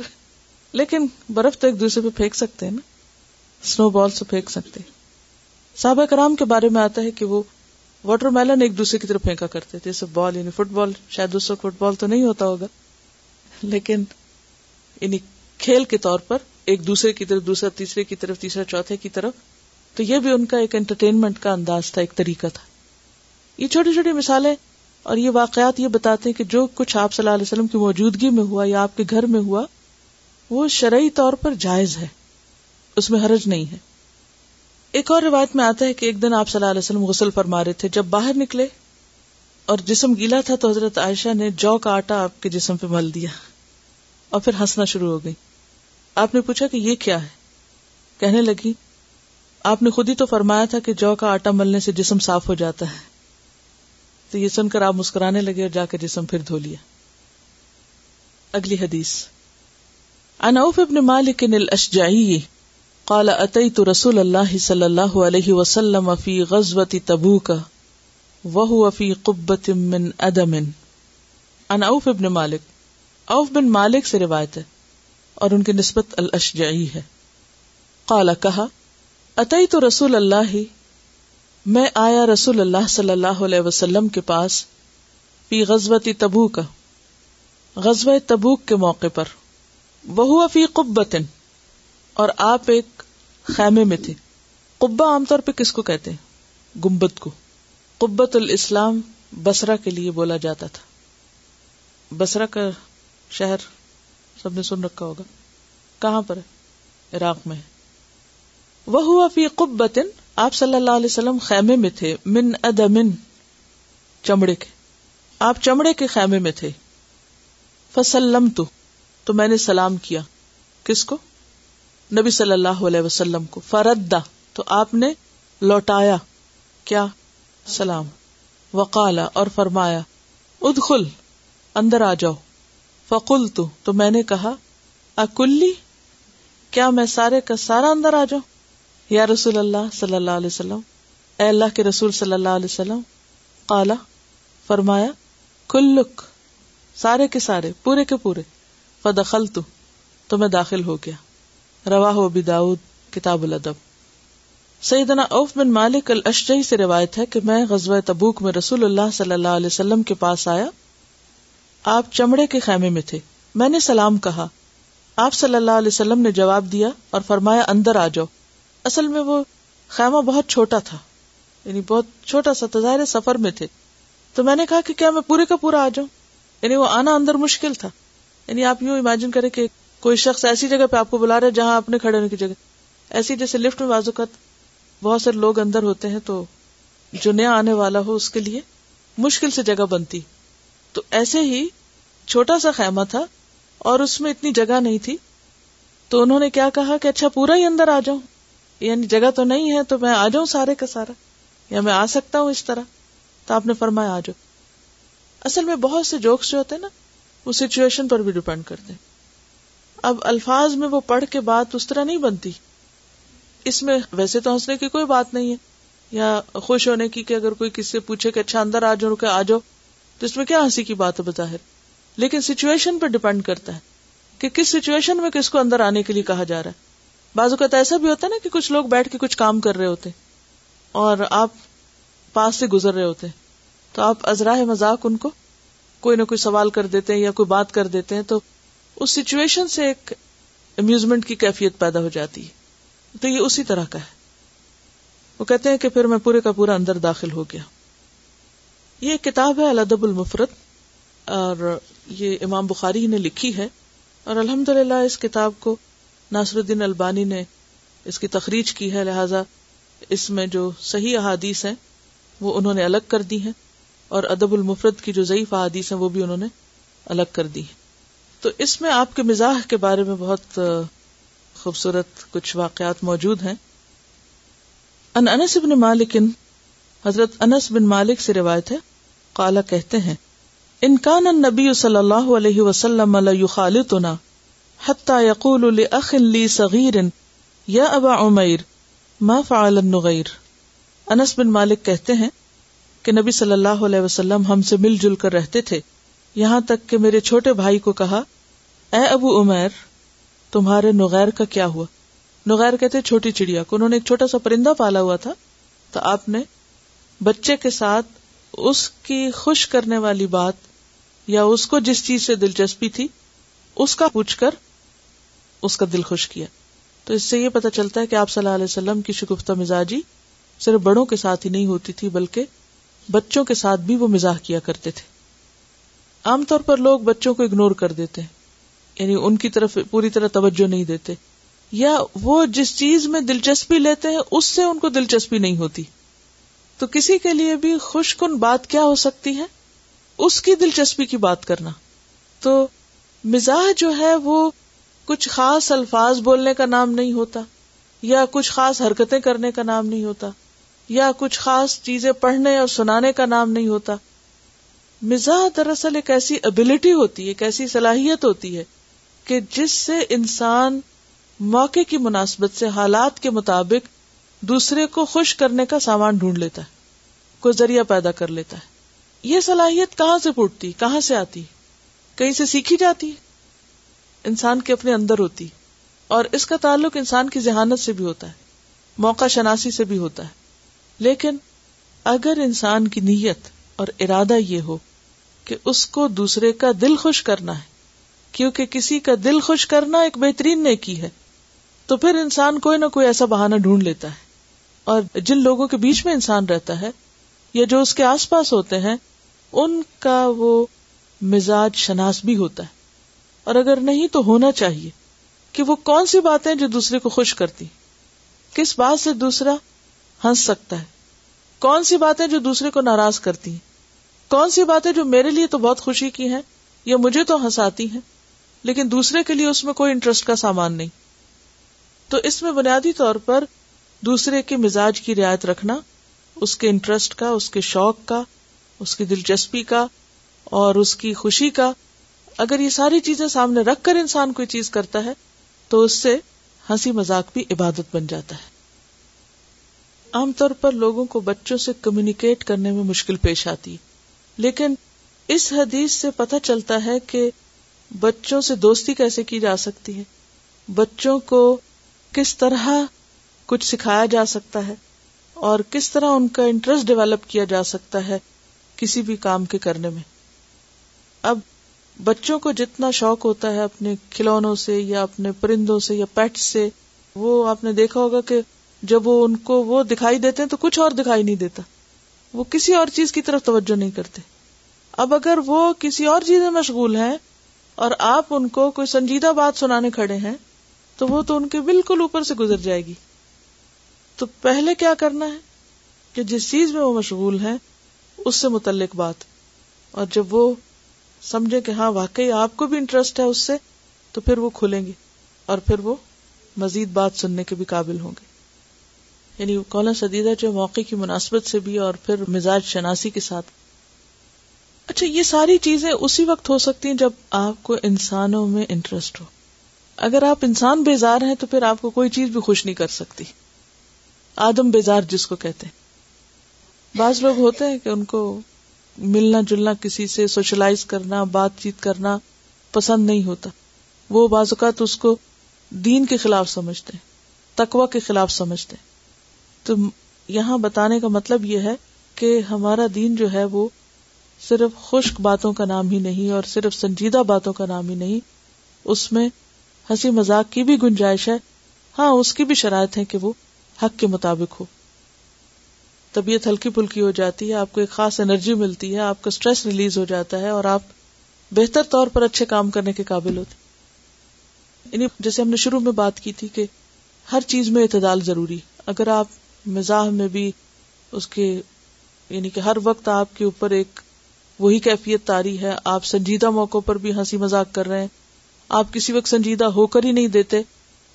لیکن برف تو ایک دوسرے پہ پھینک سکتے ہیں نا۔ اسنو بال سے پھینک سکتے صحابہ کرام کے بارے میں آتا ہے کہ وہ واٹر میلن ایک دوسرے کی طرف پھینکا کرتے تھے۔ جیسے بال یعنی فٹ بال شاید اس فٹ بال تو نہیں ہوتا ہوگا۔ لیکن یعنی کھیل کے طور پر ایک دوسرے کی طرف، دوسرا تیسرے کی طرف، تیسرا چوتھے کی طرف، تو یہ بھی ان کا ایک انٹرٹینمنٹ کا انداز تھا، ایک طریقہ تھا۔ یہ چھوٹی چھوٹی مثالیں اور یہ واقعات یہ بتاتے ہیں کہ جو کچھ آپ صلی اللہ علیہ وسلم کی موجودگی میں ہوا یا آپ کے گھر میں ہوا، وہ شرعی طور پر جائز ہے۔ اس میں حرج نہیں ہے۔ ایک اور روایت میں آتا ہے کہ ایک دن آپ صلی اللہ علیہ وسلم غسل فرما رہے تھے۔ جب باہر نکلے اور جسم گیلا تھا تو حضرت عائشہ نے جو کا آٹا آپ کے جسم پہ مل دیا اور پھر ہنسنا شروع ہو گئی۔ آپ نے پوچھا کہ یہ کیا ہے؟ کہنے لگی، آپ نے خود ہی تو فرمایا تھا کہ جو کا آٹا ملنے سے جسم صاف ہو جاتا ہے۔ تو یہ سن کر آپ مسکرانے لگے اور جا کے جسم پھر دھو لیا۔ اگلی حدیث۔ انوف ابن مالک الاشجعی قال اتيت رسول الله صلى الله عليه وسلم في غزوة تبوك وهو في قبة من ادم۔ ان اوف ابن مالک۔ اوف بن مالک سے روایت ہے اور ان کی نسبت الاشجعی ہے۔ قال، کہا اتيت رسول اللہ میں آیا رسول اللہ صلی اللہ علیہ وسلم کے پاس فی غزوتی تبو کا غزوہ تبوک کے موقع پر۔ وہ فی قبتن اور آپ ایک خیمے میں تھے۔ قبا عام طور پہ کس کو کہتے ہیں؟ گمبت کو۔ قبت الاسلام بسرا کے لیے بولا جاتا تھا۔ بسرا کا شہر سب نے سن رکھا ہوگا۔ کہاں پر ہے؟ عراق میں وہ ہوا فی قبتن آپ صلی اللہ علیہ وسلم خیمے میں تھے، من ادمن، چمڑے کے۔ آپ چمڑے کے خیمے میں تھے۔ فسلم تو تو میں نے سلام کیا۔ کس کو؟ نبی صلی اللہ علیہ وسلم کو۔ فردا تو آپ نے لوٹایا۔ کیا؟ سلام۔ وقالا، اور فرمایا، ادخل، اندر آ جاؤ۔ فقل تو تو میں نے کہا، اکلی؟ کیا میں سارے کا سارا اندر آ جاؤں؟ یا رسول اللہ صلی اللہ علیہ وسلم، اے اللہ کے رسول صلی اللہ علیہ وسلم، قالا، فرمایا، کلک، سارے کے سارے، پورے کے پورے فدخل تو میں داخل ہو گیا۔ روا داود، کتاب الادب۔ سیدنا اوف بن مالک الشجعی سے روایت ہے کہ میں غزوہ تبوک میں رسول اللہ صلی اللہ علیہ وسلم کے پاس آیا۔ آپ چمڑے کے خیمے میں تھے۔ میں نے سلام کہا۔ آپ صلی اللہ علیہ وسلم نے جواب دیا اور فرمایا، اندر آ جاؤ۔ اصل میں وہ خیمہ بہت چھوٹا تھا یعنی بہت چھوٹا سا تظاہر سفر میں تھے۔ تو میں نے کہا کہ کیا میں پورے کا پورا آ جاؤں؟ یعنی وہ آنا اندر مشکل تھا۔ یعنی آپ یوں امیجن کرے کہ کوئی شخص ایسی جگہ پہ آپ کو بلا رہا ہے جہاں آپ نے کھڑے ہونے کی جگہ۔ ایسی جیسے لفٹ میں بازوقت بہت سارے لوگ اندر ہوتے ہیں تو جو نیا آنے والا ہو اس کے لیے مشکل سے جگہ بنتی۔ تو ایسے ہی چھوٹا سا خیمہ تھا اور اس میں اتنی جگہ نہیں تھی۔ تو انہوں نے کیا کہا کہ اچھا پورا ہی اندر آ جاؤں۔ یعنی جگہ تو نہیں ہے تو میں آ جاؤں سارے کا سارا یا میں آ سکتا ہوں اس طرح تو آپ نے فرمایا آ جاؤ۔ اصل میں بہت سے جوکس جو ہوتے ہیں نا، وہ سچویشن پر بھی ڈپینڈ کرتے ہیں۔ اب الفاظ میں وہ پڑھ کے بات اس طرح نہیں بنتی۔ اس میں ویسے تو ہنسنے کی کوئی بات نہیں ہے۔ یا خوش ہونے کی کہ اگر کوئی کسی سے پوچھے کہ اچھا اندر آ جاؤ آ جاؤ، تو اس میں کیا ہنسی کی بات ہے بظاہر؟ لیکن سچویشن پہ ڈپینڈ کرتا ہے کہ کس سچویشن میں کس کو اندر آنے کے لیے کہا جا رہا ہے۔ بعض اوقات ایسا بھی ہوتا ہے نا کہ کچھ لوگ بیٹھ کے کچھ کام کر رہے ہوتے اور آپ پاس سے گزر رہے ہوتے تو آپ ازراہ مذاق ان کو کوئی نہ کوئی سوال کر دیتے ہیں یا کوئی بات کر دیتے ہیں تو اس سچویشن سے ایک امیوزمنٹ کی کیفیت پیدا ہو جاتی ہے۔ تو یہ اسی طرح کا ہے۔ وہ کہتے ہیں کہ پھر میں پورے کا پورا اندر داخل ہو گیا۔ یہ کتاب ہے، الادب المفرت اور یہ امام بخاری نے لکھی ہے اور الحمد للہ اس کتاب کو ناصر الدین البانی نے اس کی تخریج کی ہے، لہذا اس میں جو صحیح احادیث ہیں، وہ انہوں نے الگ کر دی ہیں، اور ادب المفرد کی جو ضعیف احادیث ہیں، وہ بھی انہوں نے الگ کر دی ہیں۔ تو اس میں آپ کے مزاح کے بارے میں بہت خوبصورت کچھ واقعات موجود ہیں۔ ان انس بن مالک، حضرت انس بن مالک سے روایت ہے کالا کہتے ہیں انکان نبی صلی اللہ علیہ وسلم خالتنا حتى يقول لأخ لي صغير یا ابا عمیر ما فعل النغیر انس بن مالک کہتے ہیں کہ نبی صلی اللہ علیہ وسلم ہم سے مل جل کر رہتے تھے، یہاں تک کہ میرے چھوٹے بھائی کو کہا، اے ابو عمیر، تمہارے نغیر کا کیا ہوا؟ نغیر کہتے چھوٹی چڑیا کو، انہوں نے ایک چھوٹا سا پرندہ پالا ہوا تھا، تو آپ نے بچے کے ساتھ اس کی خوش کرنے والی بات یا اس کو جس چیز سے دلچسپی تھی، اس کا پوچھ کر اس کا دل خوش کیا۔ تو اس سے یہ پتا چلتا ہے کہ آپ صلی اللہ علیہ وسلم کی شگفتہ مزاجی صرف بڑوں کے ساتھ ہی نہیں ہوتی تھی، بلکہ بچوں کے ساتھ بھی وہ مزاح کیا کرتے تھے۔ عام طور پر لوگ بچوں کو اگنور کر دیتے ہیں یعنی ان کی طرف پوری طرح توجہ نہیں دیتے۔ یا وہ جس چیز میں دلچسپی لیتے ہیں، اس سے ان کو دلچسپی نہیں ہوتی۔ تو کسی کے لیے بھی خوش کن بات کیا ہو سکتی ہے؟ اس کی دلچسپی کی بات کرنا۔ تو مزاح جو ہے وہ کچھ خاص الفاظ بولنے کا نام نہیں ہوتا، یا کچھ خاص حرکتیں کرنے کا نام نہیں ہوتا، یا کچھ خاص چیزیں پڑھنے اور سنانے کا نام نہیں ہوتا۔ مزاح دراصل ایک ایسی ابلٹی ہوتی ہے، ایک ایسی صلاحیت ہوتی ہے کہ جس سے انسان موقع کی مناسبت سے حالات کے مطابق دوسرے کو خوش کرنے کا سامان ڈھونڈ لیتا ہے، کوئی ذریعہ پیدا کر لیتا ہے۔ یہ صلاحیت کہاں سے پھوٹتی، کہاں سے آتی؟ کہیں سے سیکھی جاتی؟ ہے انسان کے اپنے اندر ہوتی اور اس کا تعلق انسان کی ذہانت سے بھی ہوتا ہے، موقع شناسی سے بھی ہوتا ہے۔ لیکن اگر انسان کی نیت اور ارادہ یہ ہو کہ اس کو دوسرے کا دل خوش کرنا ہے، کیونکہ کسی کا دل خوش کرنا ایک بہترین نیکی ہے، تو پھر انسان کوئی نہ کوئی ایسا بہانہ ڈھونڈ لیتا ہے۔ اور جن لوگوں کے بیچ میں انسان رہتا ہے یا جو اس کے آس پاس ہوتے ہیں، ان کا وہ مزاج شناس بھی ہوتا ہے۔ اور اگر نہیں تو ہونا چاہیے کہ وہ کون سی باتیں جو دوسرے کو خوش کرتی کس بات سے دوسرا ہنس سکتا ہے کون سی باتیں جو دوسرے کو ناراض کرتی ہیں کون سی باتیں جو میرے لیے تو بہت خوشی کی ہیں یا مجھے تو ہنساتی ہیں لیکن دوسرے کے لیے اس میں کوئی انٹرسٹ کا سامان نہیں تو اس میں بنیادی طور پر دوسرے کے مزاج کی رعایت رکھنا، اس کے انٹرسٹ کا، اس کے شوق کا، اس کی دلچسپی کا اور اس کی خوشی کا اگر یہ ساری چیزیں سامنے رکھ کر انسان کوئی چیز کرتا ہے، تو اس سے ہنسی مذاق بھی عبادت بن جاتا ہے۔ عام طور پر لوگوں کو بچوں سے کمیونیکیٹ کرنے میں مشکل پیش آتی۔ لیکن اس حدیث سے پتہ چلتا ہے کہ بچوں سے دوستی کیسے کی جا سکتی ہے؟ بچوں کو کس طرح کچھ سکھایا جا سکتا ہے؟ اور کس طرح ان کا انٹرسٹ ڈیولپ کیا جا سکتا ہے کسی بھی کام کے کرنے میں؟ اب بچوں کو جتنا شوق ہوتا ہے اپنے کھلونوں سے یا اپنے پرندوں سے یا پیٹ سے، وہ آپ نے دیکھا ہوگا کہ جب وہ ان کو وہ دکھائی دیتے ہیں تو کچھ اور دکھائی نہیں دیتا۔ وہ کسی اور چیز کی طرف توجہ نہیں کرتے۔ اب اگر وہ کسی اور چیز میں مشغول ہیں اور آپ ان کو کوئی سنجیدہ بات سنانے کھڑے ہیں، تو وہ تو ان کے بالکل اوپر سے گزر جائے گی۔ تو پہلے کیا کرنا ہے؟ کہ جس چیز میں وہ مشغول ہیں، اس سے متعلق بات۔ اور جب وہ سمجھے کہ ہاں واقعی آپ کو بھی انٹرسٹ ہے اس سے، تو پھر وہ کھلیں گے اور پھر وہ مزید بات سننے کے بھی قابل ہوں گے۔ یعنی کولا سدیدہ جو موقع کی مناسبت سے بھی اور پھر مزاج شناسی کے ساتھ۔ اچھا یہ ساری چیزیں اسی وقت ہو سکتی ہیں جب آپ کو انسانوں میں انٹرسٹ ہو۔ اگر آپ انسان بیزار ہیں تو پھر آپ کو کوئی چیز بھی خوش نہیں کر سکتی۔ آدم بیزار جس کو کہتے ہیں۔ بعض لوگ ہوتے ہیں کہ ان کو ملنا جلنا کسی سے سوشلائز کرنا، بات چیت کرنا پسند نہیں ہوتا۔ وہ بعض اوقات اس کو دین کے خلاف سمجھتے ہیں تقوا کے خلاف سمجھتے ہیں۔ تو یہاں بتانے کا مطلب یہ ہے کہ ہمارا دین جو ہے وہ صرف خشک باتوں کا نام ہی نہیں اور صرف سنجیدہ باتوں کا نام ہی نہیں، اس میں ہنسی مذاق کی بھی گنجائش ہے۔ ہاں اس کی بھی شرائط ہے کہ وہ حق کے مطابق ہو۔ طبیعت ہلکی پھلکی ہو جاتی ہے، آپ کو ایک خاص انرجی ملتی ہے، آپ کا اسٹریس ریلیز ہو جاتا ہے اور آپ بہتر طور پر اچھے کام کرنے کے قابل ہوتے یعنی جیسے ہم نے شروع میں بات کی تھی کہ ہر چیز میں اعتدال ضروری اگر آپ مزاح میں بھی اس کے یعنی کہ ہر وقت آپ کے اوپر ایک وہی کیفیت تاری ہے، آپ سنجیدہ موقع پر بھی ہنسی مذاق کر رہے ہیں، آپ کسی وقت سنجیدہ ہو کر ہی نہیں دیتے،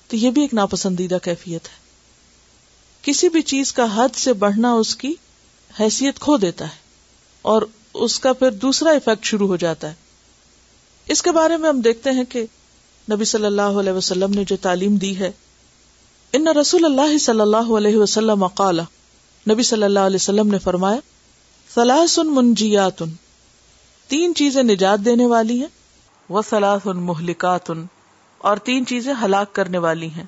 تو یہ بھی ایک ناپسندیدہ کیفیت ہے۔ کسی بھی چیز کا حد سے بڑھنا اس کی حیثیت کھو دیتا ہے اور اس کا پھر دوسرا افیکٹ شروع ہو جاتا ہے۔ اس کے بارے میں ہم دیکھتے ہیں کہ نبی صلی اللہ علیہ وسلم نے جو تعلیم دی ہے، ان رسول اللہ صلی اللہ علیہ وسلم قال، نبی صلی اللہ علیہ وسلم نے فرمایا سلاس منجیات تین چیزیں نجات دینے والی ہیں وہ سلاس مہلکات اور تین چیزیں ہلاک کرنے والی ہیں۔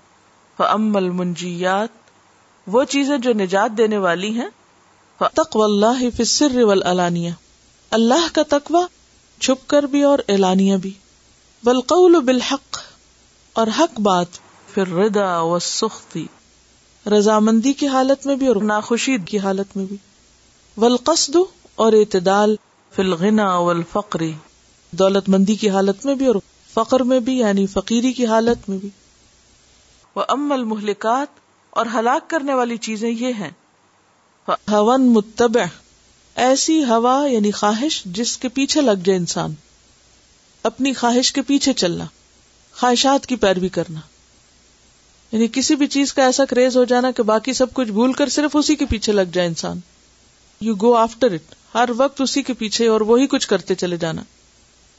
ام المنجیات وہ چیزیں جو نجات دینے والی ہیں۔ تقو اللہ فسر والعلانیہ۔ اللہ کا تقوی چھپ کر بھی اور اعلانیہ بھی۔ بالقول بالحق، اور حق بات پھر ردا و سختی رضامندی کی حالت میں بھی اور ناخوشید کی حالت میں بھی۔ والقصد اور اعتدال فی الغنا والفقر۔ دولت مندی کی حالت میں بھی اور فقر میں بھی یعنی فقیری کی حالت میں بھی۔ وہ ام المحلکات اور ہلاک کرنے والی چیزیں یہ ہیں۔ ہون متبع، ایسی ہوا یعنی خواہش جس کے پیچھے لگ جائے انسان۔ اپنی خواہش کے پیچھے چلنا، خواہشات کی پیروی کرنا۔ یعنی کسی بھی چیز کا ایسا کریز ہو جانا کہ باقی سب کچھ بھول کر صرف اسی کے پیچھے لگ جائے انسان۔ یو گو آفٹر اٹ ہر وقت اسی کے پیچھے اور وہی کچھ کرتے چلے جانا۔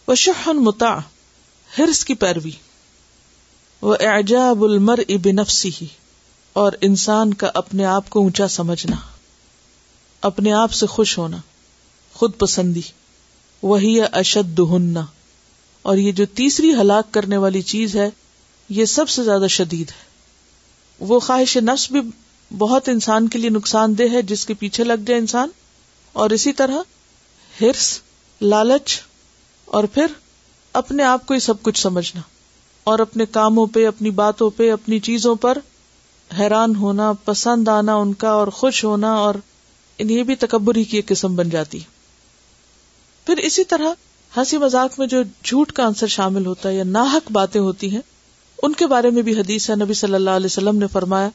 وہ شہن متا ہرس کی پیروی۔ وہ اعجاب المر اب نفسی اور انسان کا اپنے آپ کو اونچا سمجھنا، اپنے آپ سے خوش ہونا، خود پسندی، وہی اشد ہننا اور یہ جو تیسری ہلاک کرنے والی چیز ہے، یہ سب سے زیادہ شدید ہے۔ وہ خواہش نفس بھی بہت انسان کے لیے نقصان دہ ہے، جس کے پیچھے لگ جائے انسان۔ اور اسی طرح ہرس، لالچ، اور پھر اپنے آپ کو ہی سب کچھ سمجھنا۔ اور اپنے کاموں پہ، اپنی باتوں پہ، اپنی چیزوں پر حیران ہونا، پسند آنا ان کا اور خوش ہونا اور یہ بھی تکبری کی ایک قسم بن جاتی۔ پھر اسی طرح ہنسی مذاق میں جو جھوٹ کا آنسر شامل ہوتا ہے یا ناحک باتیں ہوتی ہیں، ان کے بارے میں بھی حدیث ہے۔ نبی صلی اللہ علیہ وسلم نے فرمایا،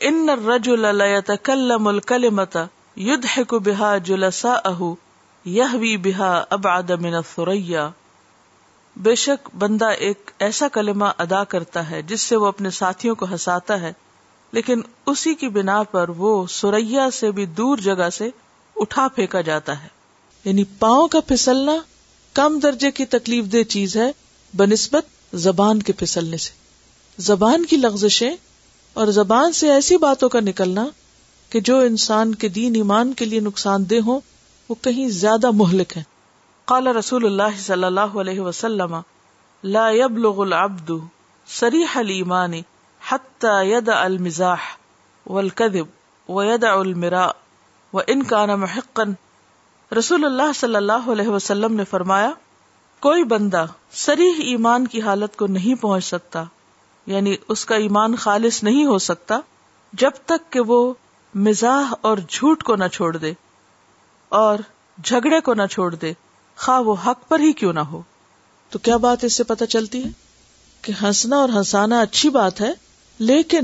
ان الرجل لا يتكلم الكلمه يضحك بها جلساءه يهوي بها ابعد من الثريا بے شک بندہ ایک ایسا کلمہ ادا کرتا ہے جس سے وہ اپنے ساتھیوں کو ہنساتا ہے۔ لیکن اسی کی بنا پر وہ سوریا سے بھی دور جگہ سے اٹھا پھینکا جاتا ہے۔ یعنی پاؤں کا پھسلنا کم درجے کی تکلیف دہ چیز ہے، بنسبت زبان کے پھسلنے سے۔ زبان کی لغزشیں اور زبان سے ایسی باتوں کا نکلنا کہ جو انسان کے دین ایمان کے لیے نقصان دہ ہو وہ کہیں زیادہ مہلک ہے قال رسول اللہ صلی اللہ علیہ وسلم، لا يبلغ العبد صریح الایمان حتى يدع المزاح والكذب ويدع المراء وان كان محقا. رسول اللہ صلی اللہ علیہ وسلم نے فرمایا، کوئی بندہ سریح ایمان کی حالت کو نہیں پہنچ سکتا یعنی اس کا ایمان خالص نہیں ہو سکتا، جب تک کہ وہ مزاح اور جھوٹ کو نہ چھوڑ دے اور جھگڑے کو نہ چھوڑ دے، خواہ وہ حق پر ہی کیوں نہ ہو۔ تو کیا بات اس سے پتہ چلتی ہے کہ ہنسنا اور ہنسانا اچھی بات ہے؟ لیکن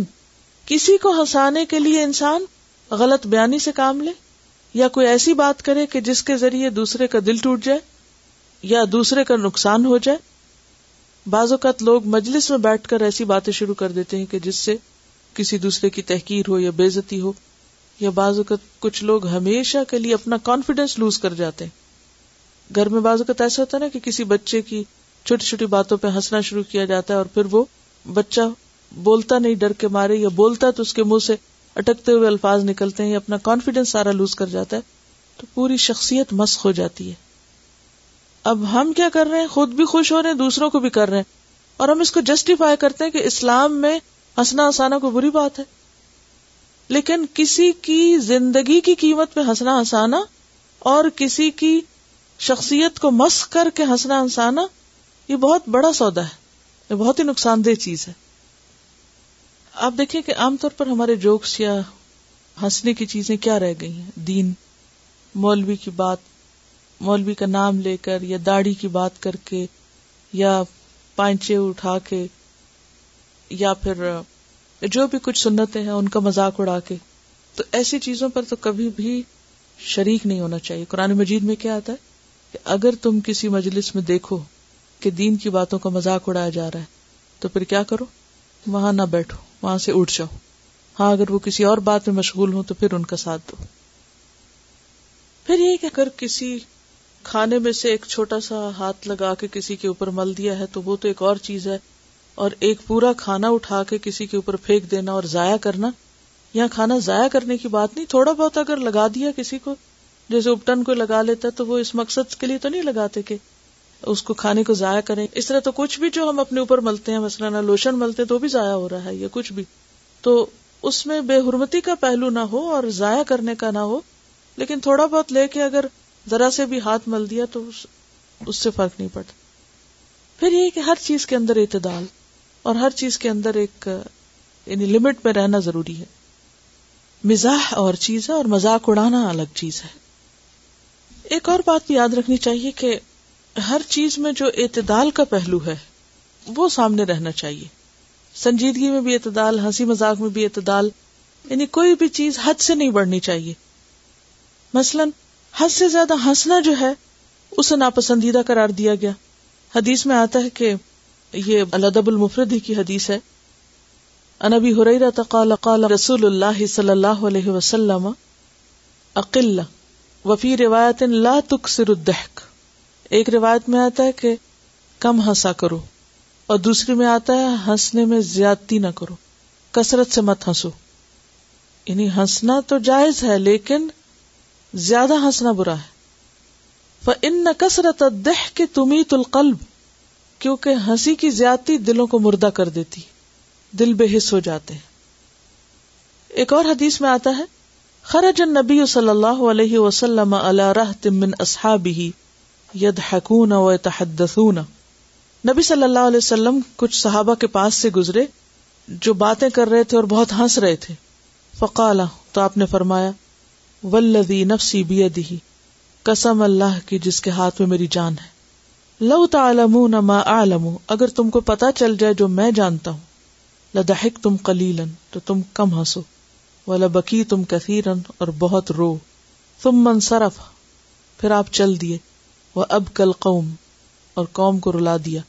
کسی کو ہنسانے کے لیے انسان غلط بیانی سے کام لے یا کوئی ایسی بات کرے کہ جس کے ذریعے دوسرے کا دل ٹوٹ جائے یا دوسرے کا نقصان ہو جائے۔ بعض اوقات لوگ مجلس میں بیٹھ کر ایسی باتیں شروع کر دیتے ہیں کہ جس سے کسی دوسرے کی تحقیر ہو یا بےزتی ہو۔ یا بعض اوقات کچھ لوگ ہمیشہ کے لیے اپنا کانفیڈینس لوز کر جاتے ہیں۔ گھر میں بعض اوقات ایسا ہوتا ہے نا کہ کسی بچے کی چھوٹی چھوٹی باتوں پہ ہنسنا شروع کیا جاتا ہے اور پھر وہ بچہ بولتا نہیں، ڈر کے مارے یا بولتا تو اس کے منہ سے اٹکتے ہوئے الفاظ نکلتے ہیں، یا اپنا کانفیڈینس سارا لوز کر جاتا ہے، تو پوری شخصیت مسخ ہو جاتی ہے۔ اب ہم کیا کر رہے ہیں؟ خود بھی خوش ہو رہے ہیں، دوسروں کو بھی کر رہے ہیں۔ اور ہم اس کو جسٹیفائی کرتے ہیں کہ اسلام میں ہنسنا ہنسانا کوئی بری بات ہے۔ لیکن کسی کی زندگی کی قیمت پہ ہنسنا ہنسانا اور کسی کی شخصیت کو مس کر کے ہنسنا ہنسانا، یہ بہت بڑا سودا ہے، یہ بہت ہی نقصان دہ چیز ہے۔ آپ دیکھیں کہ عام طور پر ہمارے جوکس یا ہنسنے کی چیزیں کیا رہ گئی ہیں؟ دین، مولوی کی بات، مولوی کا نام لے کر یا داڑھی کی بات کر کے یا پانچے اٹھا کے یا پھر جو بھی کچھ سنتے ہیں، ان کا مذاق اڑا کے۔ تو ایسی چیزوں پر تو کبھی بھی شریک نہیں ہونا چاہیے۔ قرآن مجید میں کیا آتا ہے کہ اگر تم کسی مجلس میں دیکھو کہ دین کی باتوں کا مذاق اڑایا جا رہا ہے، تو پھر کیا کرو؟ وہاں نہ بیٹھو۔ وہاں سے اٹھ جاؤ۔ ہاں اگر وہ کسی اور بات میں مشغول ہوں تو پھر ان کا ساتھ دو۔ پھر یہ کہ اگر کسی کھانے میں سے ایک چھوٹا سا ہاتھ لگا کے کسی کے اوپر مل دیا ہے تو وہ تو ایک اور چیز ہے۔ اور ایک پورا کھانا اٹھا کے کسی کے اوپر پھینک دینا اور ضائع کرنا، یہاں کھانا ضائع کرنے کی بات نہیں۔ تھوڑا بہت اگر لگا دیا کسی کو، جیسے اپٹن کو لگا لیتا تو وہ اس مقصد کے لیے تو نہیں لگاتے کہ اس کو کھانے کو ضائع کریں۔ اس طرح تو کچھ بھی جو ہم اپنے اوپر ملتے ہیں، مثلاً لوشن ملتے تو بھی ضائع ہو رہا ہے یا کچھ بھی۔ تو اس میں بے حرمتی کا پہلو نہ ہو اور ضائع کرنے کا نہ ہو، لیکن تھوڑا بہت لے کے اگر ذرا سے بھی ہاتھ مل دیا تو اس سے فرق نہیں پڑتا۔ پھر یہ کہ ہر چیز کے اندر اعتدال اور ہر چیز کے اندر ایک یعنی لمٹ میں رہنا ضروری ہے۔ مزاح اور چیز ہے اور مذاق اڑانا الگ چیز ہے۔ ایک اور بات بھی یاد رکھنی چاہیے کہ ہر چیز میں جو اعتدال کا پہلو ہے، وہ سامنے رہنا چاہیے۔ سنجیدگی میں بھی اعتدال، ہنسی مذاق میں بھی اعتدال یعنی کوئی بھی چیز حد سے نہیں بڑھنی چاہیے۔ مثلاً، حد سے زیادہ ہنسنا جو ہے، اسے ناپسندیدہ قرار دیا گیا۔ حدیث میں آتا ہے کہ یہ الدب المفرد کی حدیث ہے۔ انبی قال قال رسول اللہ صلی اللہ علیہ وسلم، اقل، وفی روایت لا تکسر الدحک ایک روایت میں آتا ہے کہ کم ہنسا کرو اور دوسری میں آتا ہے ہنسنے میں زیادتی نہ کرو، کثرت سے مت ہنسو۔ یعنی ہنسنا تو جائز ہے، لیکن زیادہ ہنسنا برا ہے۔ ان کثرت دہ کے تمی القلب، کیونکہ ہنسی کی زیادتی دلوں کو مردہ کر دیتی، دل بے حص ہو جاتے ہیں۔ ایک اور حدیث میں آتا ہے، خرج النبی صلی اللہ علیہ وسلم على رهط من اصحابه يضحكون ويتحدثون نبی صلی اللہ علیہ وسلم کچھ صحابہ کے پاس سے گزرے جو باتیں کر رہے تھے اور بہت ہنس رہے تھے۔ فقالا، تو آپ نے فرمایا ولدی نفسی بیدی قسم اللہ کی جس کے ہاتھ میں میری جان ہے۔ لو تعلمون ما اعلم، اگر تم کو پتا چل جائے جو میں جانتا ہوں۔ لدحک تم قلیلا، تو تم کم ہنسو۔ ولبکی تم کثیرا، اور بہت رو۔ تم منصرف پھر آپ چل دیے۔ وہ اب کل قوم اور قوم کو رلا دیا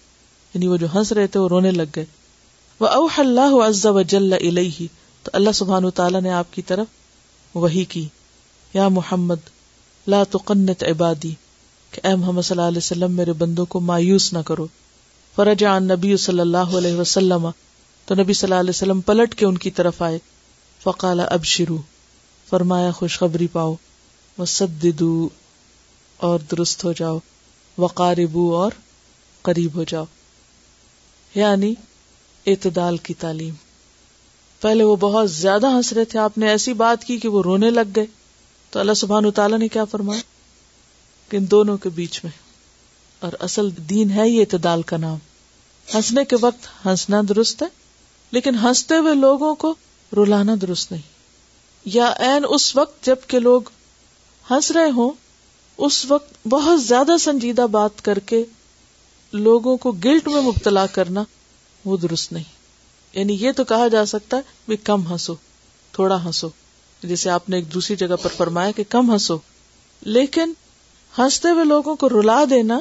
یعنی وہ جو ہنس رہے تھے وہ رونے لگ گئے۔ وہ اوح اللہ عز و جل الیہ تو اللہ سبحان تعالیٰ نے آپ کی طرف وہی کی۔ یا محمد، لا تقنت عبادی، کہ اے محمد صلی اللہ علیہ وسلم، میرے بندوں کو مایوس نہ کرو۔ فرج عن نبی صلی اللہ علیہ وسلم، تو نبی صلی اللہ علیہ وسلم پلٹ کے ان کی طرف آئے۔ فقال اب شروع فرمایا خوشخبری پاؤ۔ وسددو اور درست ہو جاؤ۔ وقاربو اور قریب ہو جاؤ۔ یعنی اعتدال کی تعلیم۔ پہلے وہ بہت زیادہ ہنس رہے تھے۔ آپ نے ایسی بات کی کہ وہ رونے لگ گئے۔ تو اللہ سبحان تعالیٰ نے کیا فرمایا؟ کہ ان دونوں کے بیچ میں۔ اور اصل دین ہے یہ اعتدال کا نام۔ ہنسنے کے وقت ہنسنا درست ہے، لیکن ہنستے ہوئے لوگوں کو رلانا درست نہیں۔ یا این اس وقت جبکہ لوگ ہنس رہے ہوں اس وقت بہت زیادہ سنجیدہ بات کر کے لوگوں کو گلٹ میں مبتلا کرنا وہ درست نہیں۔ یعنی یہ تو کہا جا سکتا ہے بھی کم ہنسو، تھوڑا ہنسو۔ جیسے آپ نے ایک دوسری جگہ پر فرمایا کہ کم ہنسو۔ لیکن ہنستے ہوئے لوگوں کو رلا دینا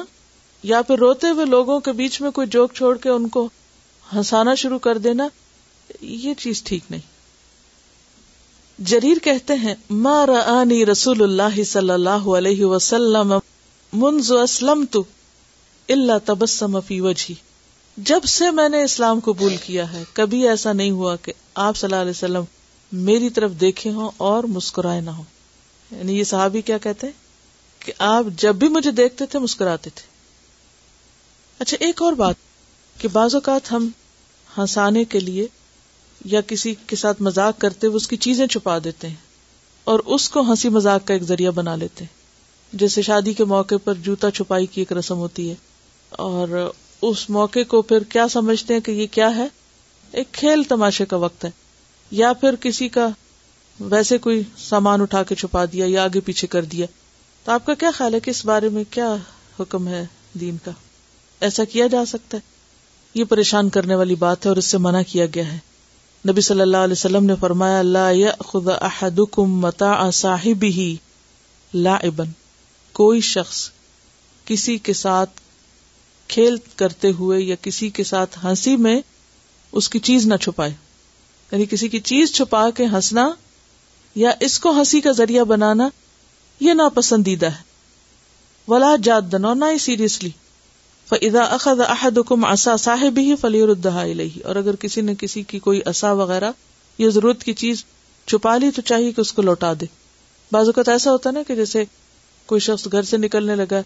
یا پھر روتے ہوئے لوگوں کے بیچ میں کوئی جوک چھوڑ کے ان کو ہنسانا شروع کر دینا، یہ چیز ٹھیک نہیں۔ جریر کہتے ہیں، ما رآنی رسول اللہ صلی اللہ علیہ وسلم منذ اسلمت الا تبسم فی وجہی. جب سے میں نے اسلام قبول کیا ہے، کبھی ایسا نہیں ہوا کہ آپ صلی اللہ علیہ وسلم میری طرف دیکھے ہوں اور مسکرائے نہ ہوں۔ یعنی یہ صحابی کیا کہتے ہیں؟ کہ آپ جب بھی مجھے دیکھتے تھے، مسکراتے تھے۔ اچھا ایک اور بات کہ بعض اوقات ہم ہنسانے کے لیے یا کسی کے ساتھ مزاق کرتے ہوئے اس کی چیزیں چھپا دیتے ہیں اور اس کو ہنسی مزاق کا ایک ذریعہ بنا لیتے ہیں۔ جیسے شادی کے موقع پر جوتا چھپائی کی ایک رسم ہوتی ہے اور اس موقع کو پھر کیا سمجھتے ہیں کہ یہ کیا ہے؟ ایک کھیل تماشے کا وقت ہے۔ یا پھر کسی کا ویسے کوئی سامان اٹھا کے چھپا دیا یا آگے پیچھے کر دیا۔ تو آپ کا کیا خیال ہے کہ اس بارے میں کیا حکم ہے دین کا؟ ایسا کیا جا سکتا ہے؟ یہ پریشان کرنے والی بات ہے اور اس سے منع کیا گیا ہے۔ نبی صلی اللہ علیہ وسلم نے فرمایا، لا یاخذ احدکم متاع صاحبہ لاعبا۔ کوئی شخص کسی کے ساتھ کھیل کرتے ہوئے یا کسی کے ساتھ ہنسی میں اس کی چیز نہ چھپائے۔ یعنی کسی کی چیز چھپا کے ہنسنا یا اس کو ہنسی کا ذریعہ بنانا، یہ ناپسندیدہ ہے۔ ولا جاد اور نہ ہی سیریسلی۔ فضا اخذ احدكم عصا صاحب ہی فلی الیہ اور اگر کسی نے کسی کی کوئی عصا وغیرہ یا ضرورت کی چیز چھپا لی تو چاہیے کہ اس کو لوٹا دے۔ بعض اوقات ایسا ہوتا نا کہ جیسے کوئی شخص گھر سے نکلنے لگا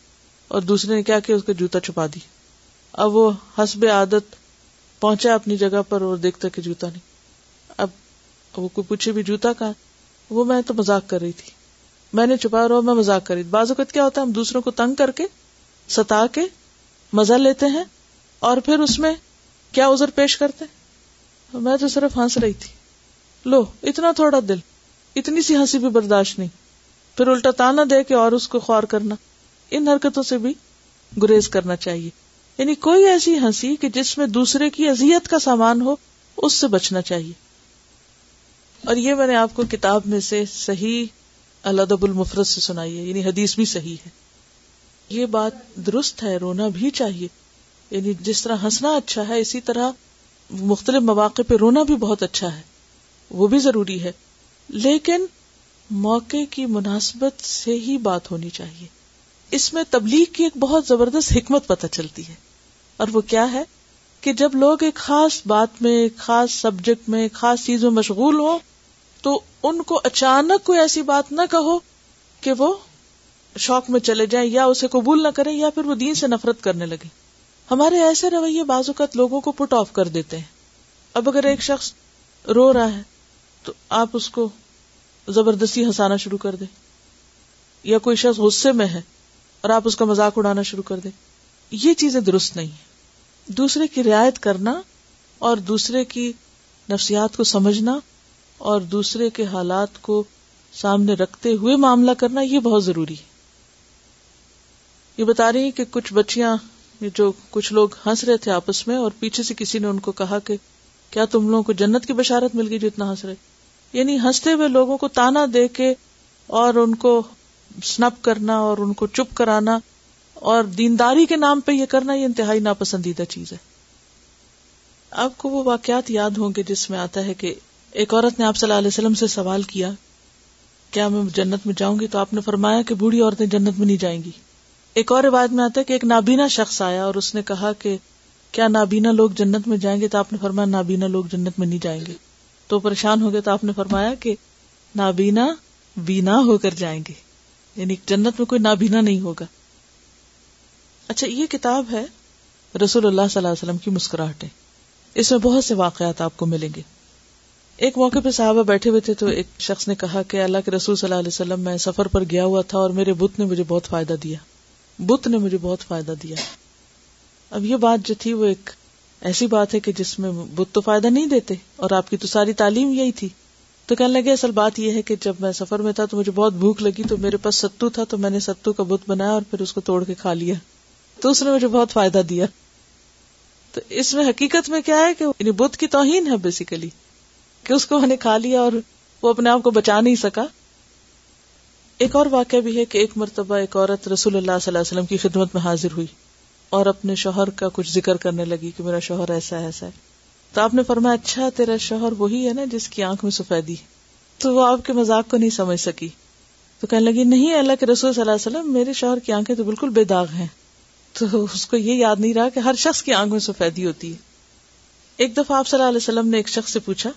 اور دوسرے نے کیا کیا اس کا جوتا چھپا دی۔ اب وہ حسب عادت پہنچا اپنی جگہ پر اور دیکھتا کہ جوتا نہیں۔ اب وہ کوئی پوچھے بھی جوتا کا وہ میں تو مزاق کر رہی تھی۔ میں نے چھپا رہا میں مزاق کر رہی بعض اوقات کیا ہوتا ہے ہم دوسروں کو تنگ کر کے ستا کے مزہ لیتے ہیں اور پھر اس میں کیا ازر پیش کرتے میں تو صرف ہنس رہی تھی۔ لو، اتنا تھوڑا دل، اتنی سی ہنسی بھی برداشت نہیں۔ پھر الٹا تانا دے کے اور اس کو خوار کرنا۔ ان حرکتوں سے بھی گریز کرنا چاہیے۔ یعنی کوئی ایسی ہنسی کہ جس میں دوسرے کی اذیت کا سامان ہو، اس سے بچنا چاہیے۔ اور یہ میں نے آپ کو کتاب میں سے صحیح الدب المفرت سے سنائی ہے یعنی حدیث بھی صحیح ہے۔ یہ بات درست ہے، رونا بھی چاہیے۔ یعنی جس طرح ہنسنا اچھا ہے، اسی طرح مختلف مواقع پہ رونا بھی بہت اچھا ہے۔ وہ بھی ضروری ہے۔ لیکن موقع کی مناسبت سے ہی بات ہونی چاہیے۔ اس میں تبلیغ کی ایک بہت زبردست حکمت پتہ چلتی ہے۔ اور وہ کیا ہے؟ کہ جب لوگ ایک خاص بات میں، ایک خاص سبجیکٹ میں، ایک خاص چیز میں مشغول ہو تو ان کو اچانک کوئی ایسی بات نہ کہو کہ وہ شوق میں چلے جائیں یا اسے قبول نہ کریں یا پھر وہ دین سے نفرت کرنے لگے۔ ہمارے ایسے رویے بعض اوقات لوگوں کو پٹ آف کر دیتے ہیں۔ اب اگر ایک شخص رو رہا ہے تو آپ اس کو زبردستی ہنسانا شروع کر دیں۔ یا کوئی شخص غصے میں ہے اور آپ اس کا مذاق اڑانا شروع کر دیں۔ یہ چیزیں درست نہیں ہیں۔ دوسرے کی رعایت کرنا اور دوسرے کی نفسیات کو سمجھنا اور دوسرے کے حالات کو سامنے رکھتے ہوئے معاملہ کرنا یہ بہت ضروری ہے۔ یہ بتا رہی کہ کچھ بچیاں جو کچھ لوگ ہنس رہے تھے آپس میں اور پیچھے سے کسی نے ان کو کہا کہ کیا تم لوگوں کو جنت کی بشارت مل گئی جو اتنا ہنس رہے؟ یعنی ہنستے ہوئے لوگوں کو تانا دے کے اور ان کو سنپ کرنا اور ان کو چپ کرانا اور دینداری کے نام پہ یہ کرنا، یہ انتہائی ناپسندیدہ چیز ہے۔ آپ کو وہ واقعات یاد ہوں گے جس میں آتا ہے کہ ایک عورت نے آپ صلی اللہ علیہ وسلم سے سوال کیا کیا میں جنت میں جاؤں گی؟ تو آپ نے فرمایا کہ بوڑھی عورتیں جنت میں نہیں جائیں گی۔ ایک اور روایت میں آتا ہے کہ ایک نابینا شخص آیا اور اس نے کہا کہ کیا نابینا لوگ جنت میں جائیں گے؟ تو آپ نے فرمایا نابینا لوگ جنت میں نہیں جائیں گے۔ تو پریشان ہو گئے تو آپ نے فرمایا کہ نابینا بینا ہو کر جائیں گے۔ یعنی جنت میں کوئی نابینا نہیں ہوگا۔ اچھا یہ کتاب ہے رسول اللہ صلی اللہ علیہ وسلم کی مسکراہٹیں۔ اس میں بہت سے واقعات آپ کو ملیں گے۔ ایک موقع پہ صحابہ بیٹھے ہوئے تھے تو ایک شخص نے کہا کہ اللہ کے رسول صلی اللہ علیہ وسلم، میں سفر پر گیا ہوا تھا اور میرے بت نے مجھے بہت فائدہ دیا۔ بت نے مجھے بہت فائدہ دیا۔ اب یہ بات جو تھی وہ ایک ایسی بات ہے کہ جس میں بت تو فائدہ نہیں دیتے اور آپ کی تو ساری تعلیم یہی تھی۔ تو کہنے لگے اصل بات یہ ہے کہ جب میں سفر میں تھا تو مجھے بہت بھوک لگی تو میرے پاس ستو تھا تو میں نے ستو کا بت بنایا اور پھر اس کو توڑ کے کھا لیا۔ تو اس نے مجھے بہت فائدہ دیا۔ تو اس میں حقیقت میں کیا ہے کہ یعنی بت کی توہین ہے بیسیکلی کہ اس کو میں نے کھا لیا اور وہ اپنے آپ کو بچا نہیں سکا۔ ایک اور واقعہ بھی ہے کہ ایک مرتبہ ایک عورت رسول اللہ صلی اللہ علیہ وسلم کی خدمت میں حاضر ہوئی اور اپنے شوہر کا کچھ ذکر کرنے لگی کہ میرا شوہر ایسا ایسا ہے۔ تو آپ نے فرمایا اچھا تیرا شوہر وہی ہے نا جس کی آنکھ میں سفیدی۔ تو وہ آپ کے مذاق کو نہیں سمجھ سکی۔ تو کہنے لگی، نہیں، اللہ کے رسول صلی اللہ علیہ وسلم، میرے شوہر کی آنکھیں تو بالکل بے داغ ہیں۔ تو اس کو یہ یاد نہیں رہا کہ ہر شخص کی آنکھ میں سفیدی ہوتی ہے۔ ایک دفعہ آپ صلی اللہ علیہ وسلم نے ایک شخص سے پوچھا،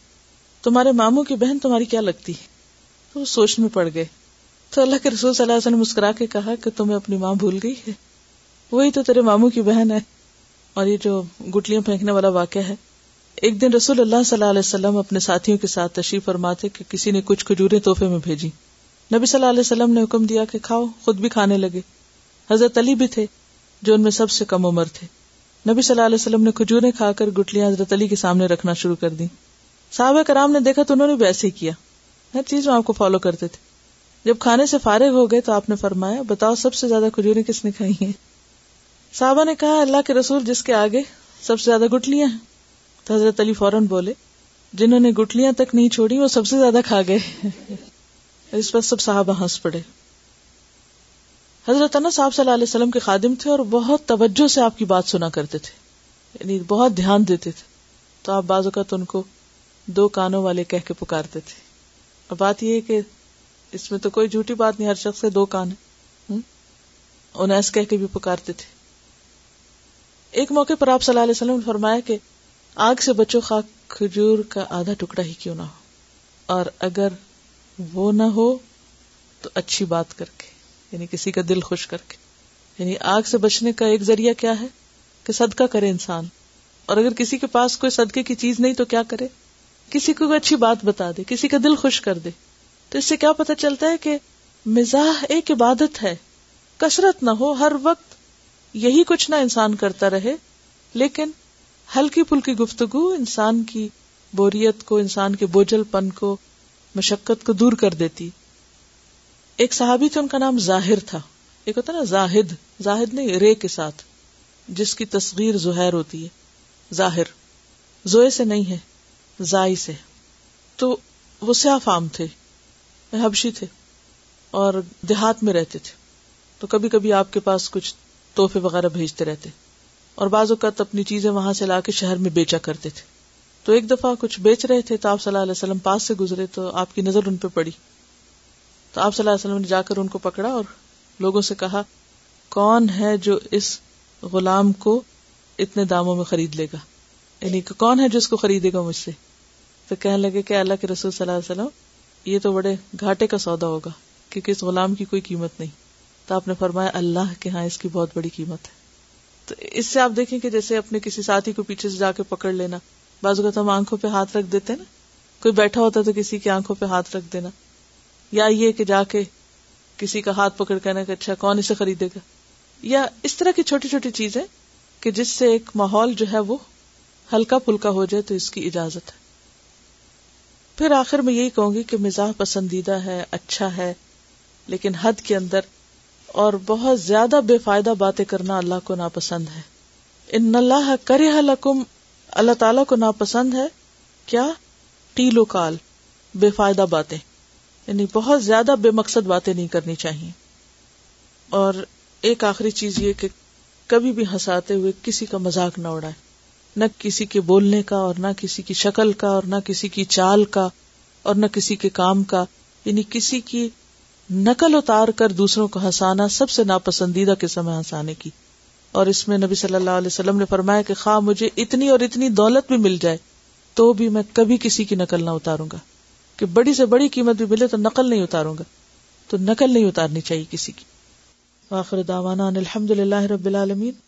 تمہارے ماموں کی بہن تمہاری کیا لگتی؟ تو وہ سوچ میں پڑ گئے۔ تو اللہ کے رسول صلی اللہ علیہ وسلم مسکرا کے کہا کہ تمہیں اپنی ماں بھول گئی ہے۔ وہی تو تیرے ماموں کی بہن ہے۔ اور یہ جو گٹلیاں پھینکنے والا واقعہ ہے۔ ایک دن رسول اللہ صلی اللہ علیہ وسلم اپنے ساتھیوں کے ساتھ تشریف فرماتے کہ کسی نے کچھ کھجورے تحفے میں بھیجی نبی صلی اللہ علیہ وسلم نے حکم دیا کہ کھاؤ، خود بھی کھانے لگے۔ حضرت علی بھی تھے، جو ان میں سب سے کم عمر تھے۔ نبی صلی اللہ علیہ وسلم نے کھجورے کھا کر گٹلیاں حضرت علی کے سامنے رکھنا شروع کر دی صحابہ کرام نے دیکھا تو انہوں نے بھی ایسے ہی کیا۔ ہر چیز میں آپ کو فالو کرتے تھے۔ جب کھانے سے فارغ ہو گئے تو آپ نے فرمایا، بتاؤ سب سے زیادہ کھجورے کس نے کھائی ہیں؟ صحابہ نے کہا، اللہ کے رسول جس کے آگے سب سے زیادہ گٹلیاں ہیں۔ تو حضرت علی فوراً بولے، جنہوں نے گٹلیاں تک نہیں چھوڑی، وہ سب سے زیادہ کھا گئے۔ اس پر سب صحابہ ہنس پڑے۔ حضرت انس صاحب صلی اللہ علیہ وسلم کے خادم تھے اور بہت توجہ سے آپ کی بات سنا کرتے تھے۔ یعنی بہت دھیان دیتے تھے۔ تو آپ بعض اوقات ان کو دو کانوں والے کہہ کے پکارتے تھے۔ اور بات یہ کہ اس میں تو کوئی جھوٹی بات نہیں، ہر شخص کے دو کان ہیں۔ انیس کہہ کے بھی پکارتے تھے۔ ایک موقع پر آپ صلی اللہ علیہ وسلم نے فرمایا کہ آگ سے بچو خاک، کھجور کا آدھا ٹکڑا ہی کیوں نہ ہو؟ اور اگر وہ نہ ہو تو اچھی بات کر کے یعنی کسی کا دل خوش کر کے۔ یعنی آگ سے بچنے کا ایک ذریعہ کیا ہے؟ کہ صدقہ کرے انسان۔ اور اگر کسی کے پاس کوئی صدقے کی چیز نہیں تو کیا کرے؟ کسی کو اچھی بات بتا دے، کسی کا دل خوش کر دے۔ تو اس سے کیا پتا چلتا ہے کہ مزاح ایک عبادت ہے۔ کثرت نہ ہو، ہر وقت یہی کچھ نہ انسان کرتا رہے، لیکن ہلکی پھلکی گفتگو انسان کی بوریت کو، انسان کے بوجھل پن کو، مشقت کو دور کر دیتی۔ ایک صحابی تھے، ان کا نام ظاہر تھا۔ ایک ہوتا نا زاہد زاہد نہیں، رے کے ساتھ، جس کی تصغیر زہر ہوتی ہے۔ ظاہر زوئے سے نہیں ہے، زائی سے۔ تو وہ سیاہ فام تھے۔ حبشی تھے اور دیہات میں رہتے تھے۔ تو کبھی کبھی آپ کے پاس کچھ توحفے وغیرہ بھیجتے رہتے اور بعض اوقات اپنی چیزیں وہاں سے لا کے شہر میں بیچا کرتے تھے۔ تو ایک دفعہ کچھ بیچ رہے تھے تو آپ صلی اللہ علیہ وسلم پاس سے گزرے تو آپ کی نظر ان پہ پڑی۔ تو آپ صلی اللہ علیہ وسلم نے جا کر ان کو پکڑا اور لوگوں سے کہا، کون ہے جو اس غلام کو اتنے داموں میں خرید لے گا؟ یعنی کہ کون ہے جو اس کو خریدے گا مجھ سے؟ تو کہنے لگے کہ اللہ کے رسول صلی اللہ علیہ وسلم یہ تو بڑے گھاٹے کا سودا ہوگا، کیونکہ اس غلام کی کوئی قیمت نہیں۔ تو آپ نے فرمایا، اللہ کے ہاں اس کی بہت بڑی قیمت ہے۔ تو اس سے آپ دیکھیں کہ جیسے اپنے کسی ساتھی کو پیچھے سے جا کے پکڑ لینا، بعض اوقات ہم آنکھوں پہ ہاتھ رکھ دیتے نا۔ کوئی بیٹھا ہوتا تو کسی کی آنکھوں پہ ہاتھ رکھ دینا۔ یا یہ کہ جا کے کسی کا ہاتھ پکڑ کہنا کہ اچھا کون اسے خریدے گا؟ یا اس طرح کی چھوٹی چھوٹی چیزیں کہ جس سے ایک ماحول جو ہے وہ ہلکا پھلکا ہو جائے تو اس کی اجازت ہے۔ پھر آخر میں یہی کہوں گی کہ مزاح پسندیدہ ہے اچھا ہے، لیکن حد کے اندر اور بہت زیادہ بے فائدہ باتیں کرنا اللہ کو ناپسند ہے۔ ان اللہ کرے لکم، اللہ تعالیٰ کو ناپسند ہے، کیا؟ ٹیلو کال بے فائدہ باتیں۔ یعنی بہت زیادہ بے مقصد باتیں نہیں کرنی چاہیے۔ اور ایک آخری چیز یہ کہ کبھی بھی ہنساتے ہوئے کسی کا مذاق نہ اڑائے۔ نہ کسی کے بولنے کا اور نہ کسی کی شکل کا اور نہ کسی کی چال کا اور نہ کسی کے کام کا یعنی کسی کی نقل اتار کر دوسروں کو ہنسانا سب سے ناپسندیدہ قسم ہے ہنسانے کی۔ اور اس میں نبی صلی اللہ علیہ وسلم نے فرمایا کہ خواہ مجھے اتنی اور اتنی دولت بھی مل جائے تو بھی میں کبھی کسی کی نقل نہ اتاروں گا۔ کہ بڑی سے بڑی قیمت بھی ملے تو نقل نہیں اتاروں گا۔ تو نقل نہیں اتارنی چاہیے کسی کی۔ آخر دعوانا الحمد للہ رب العالمین۔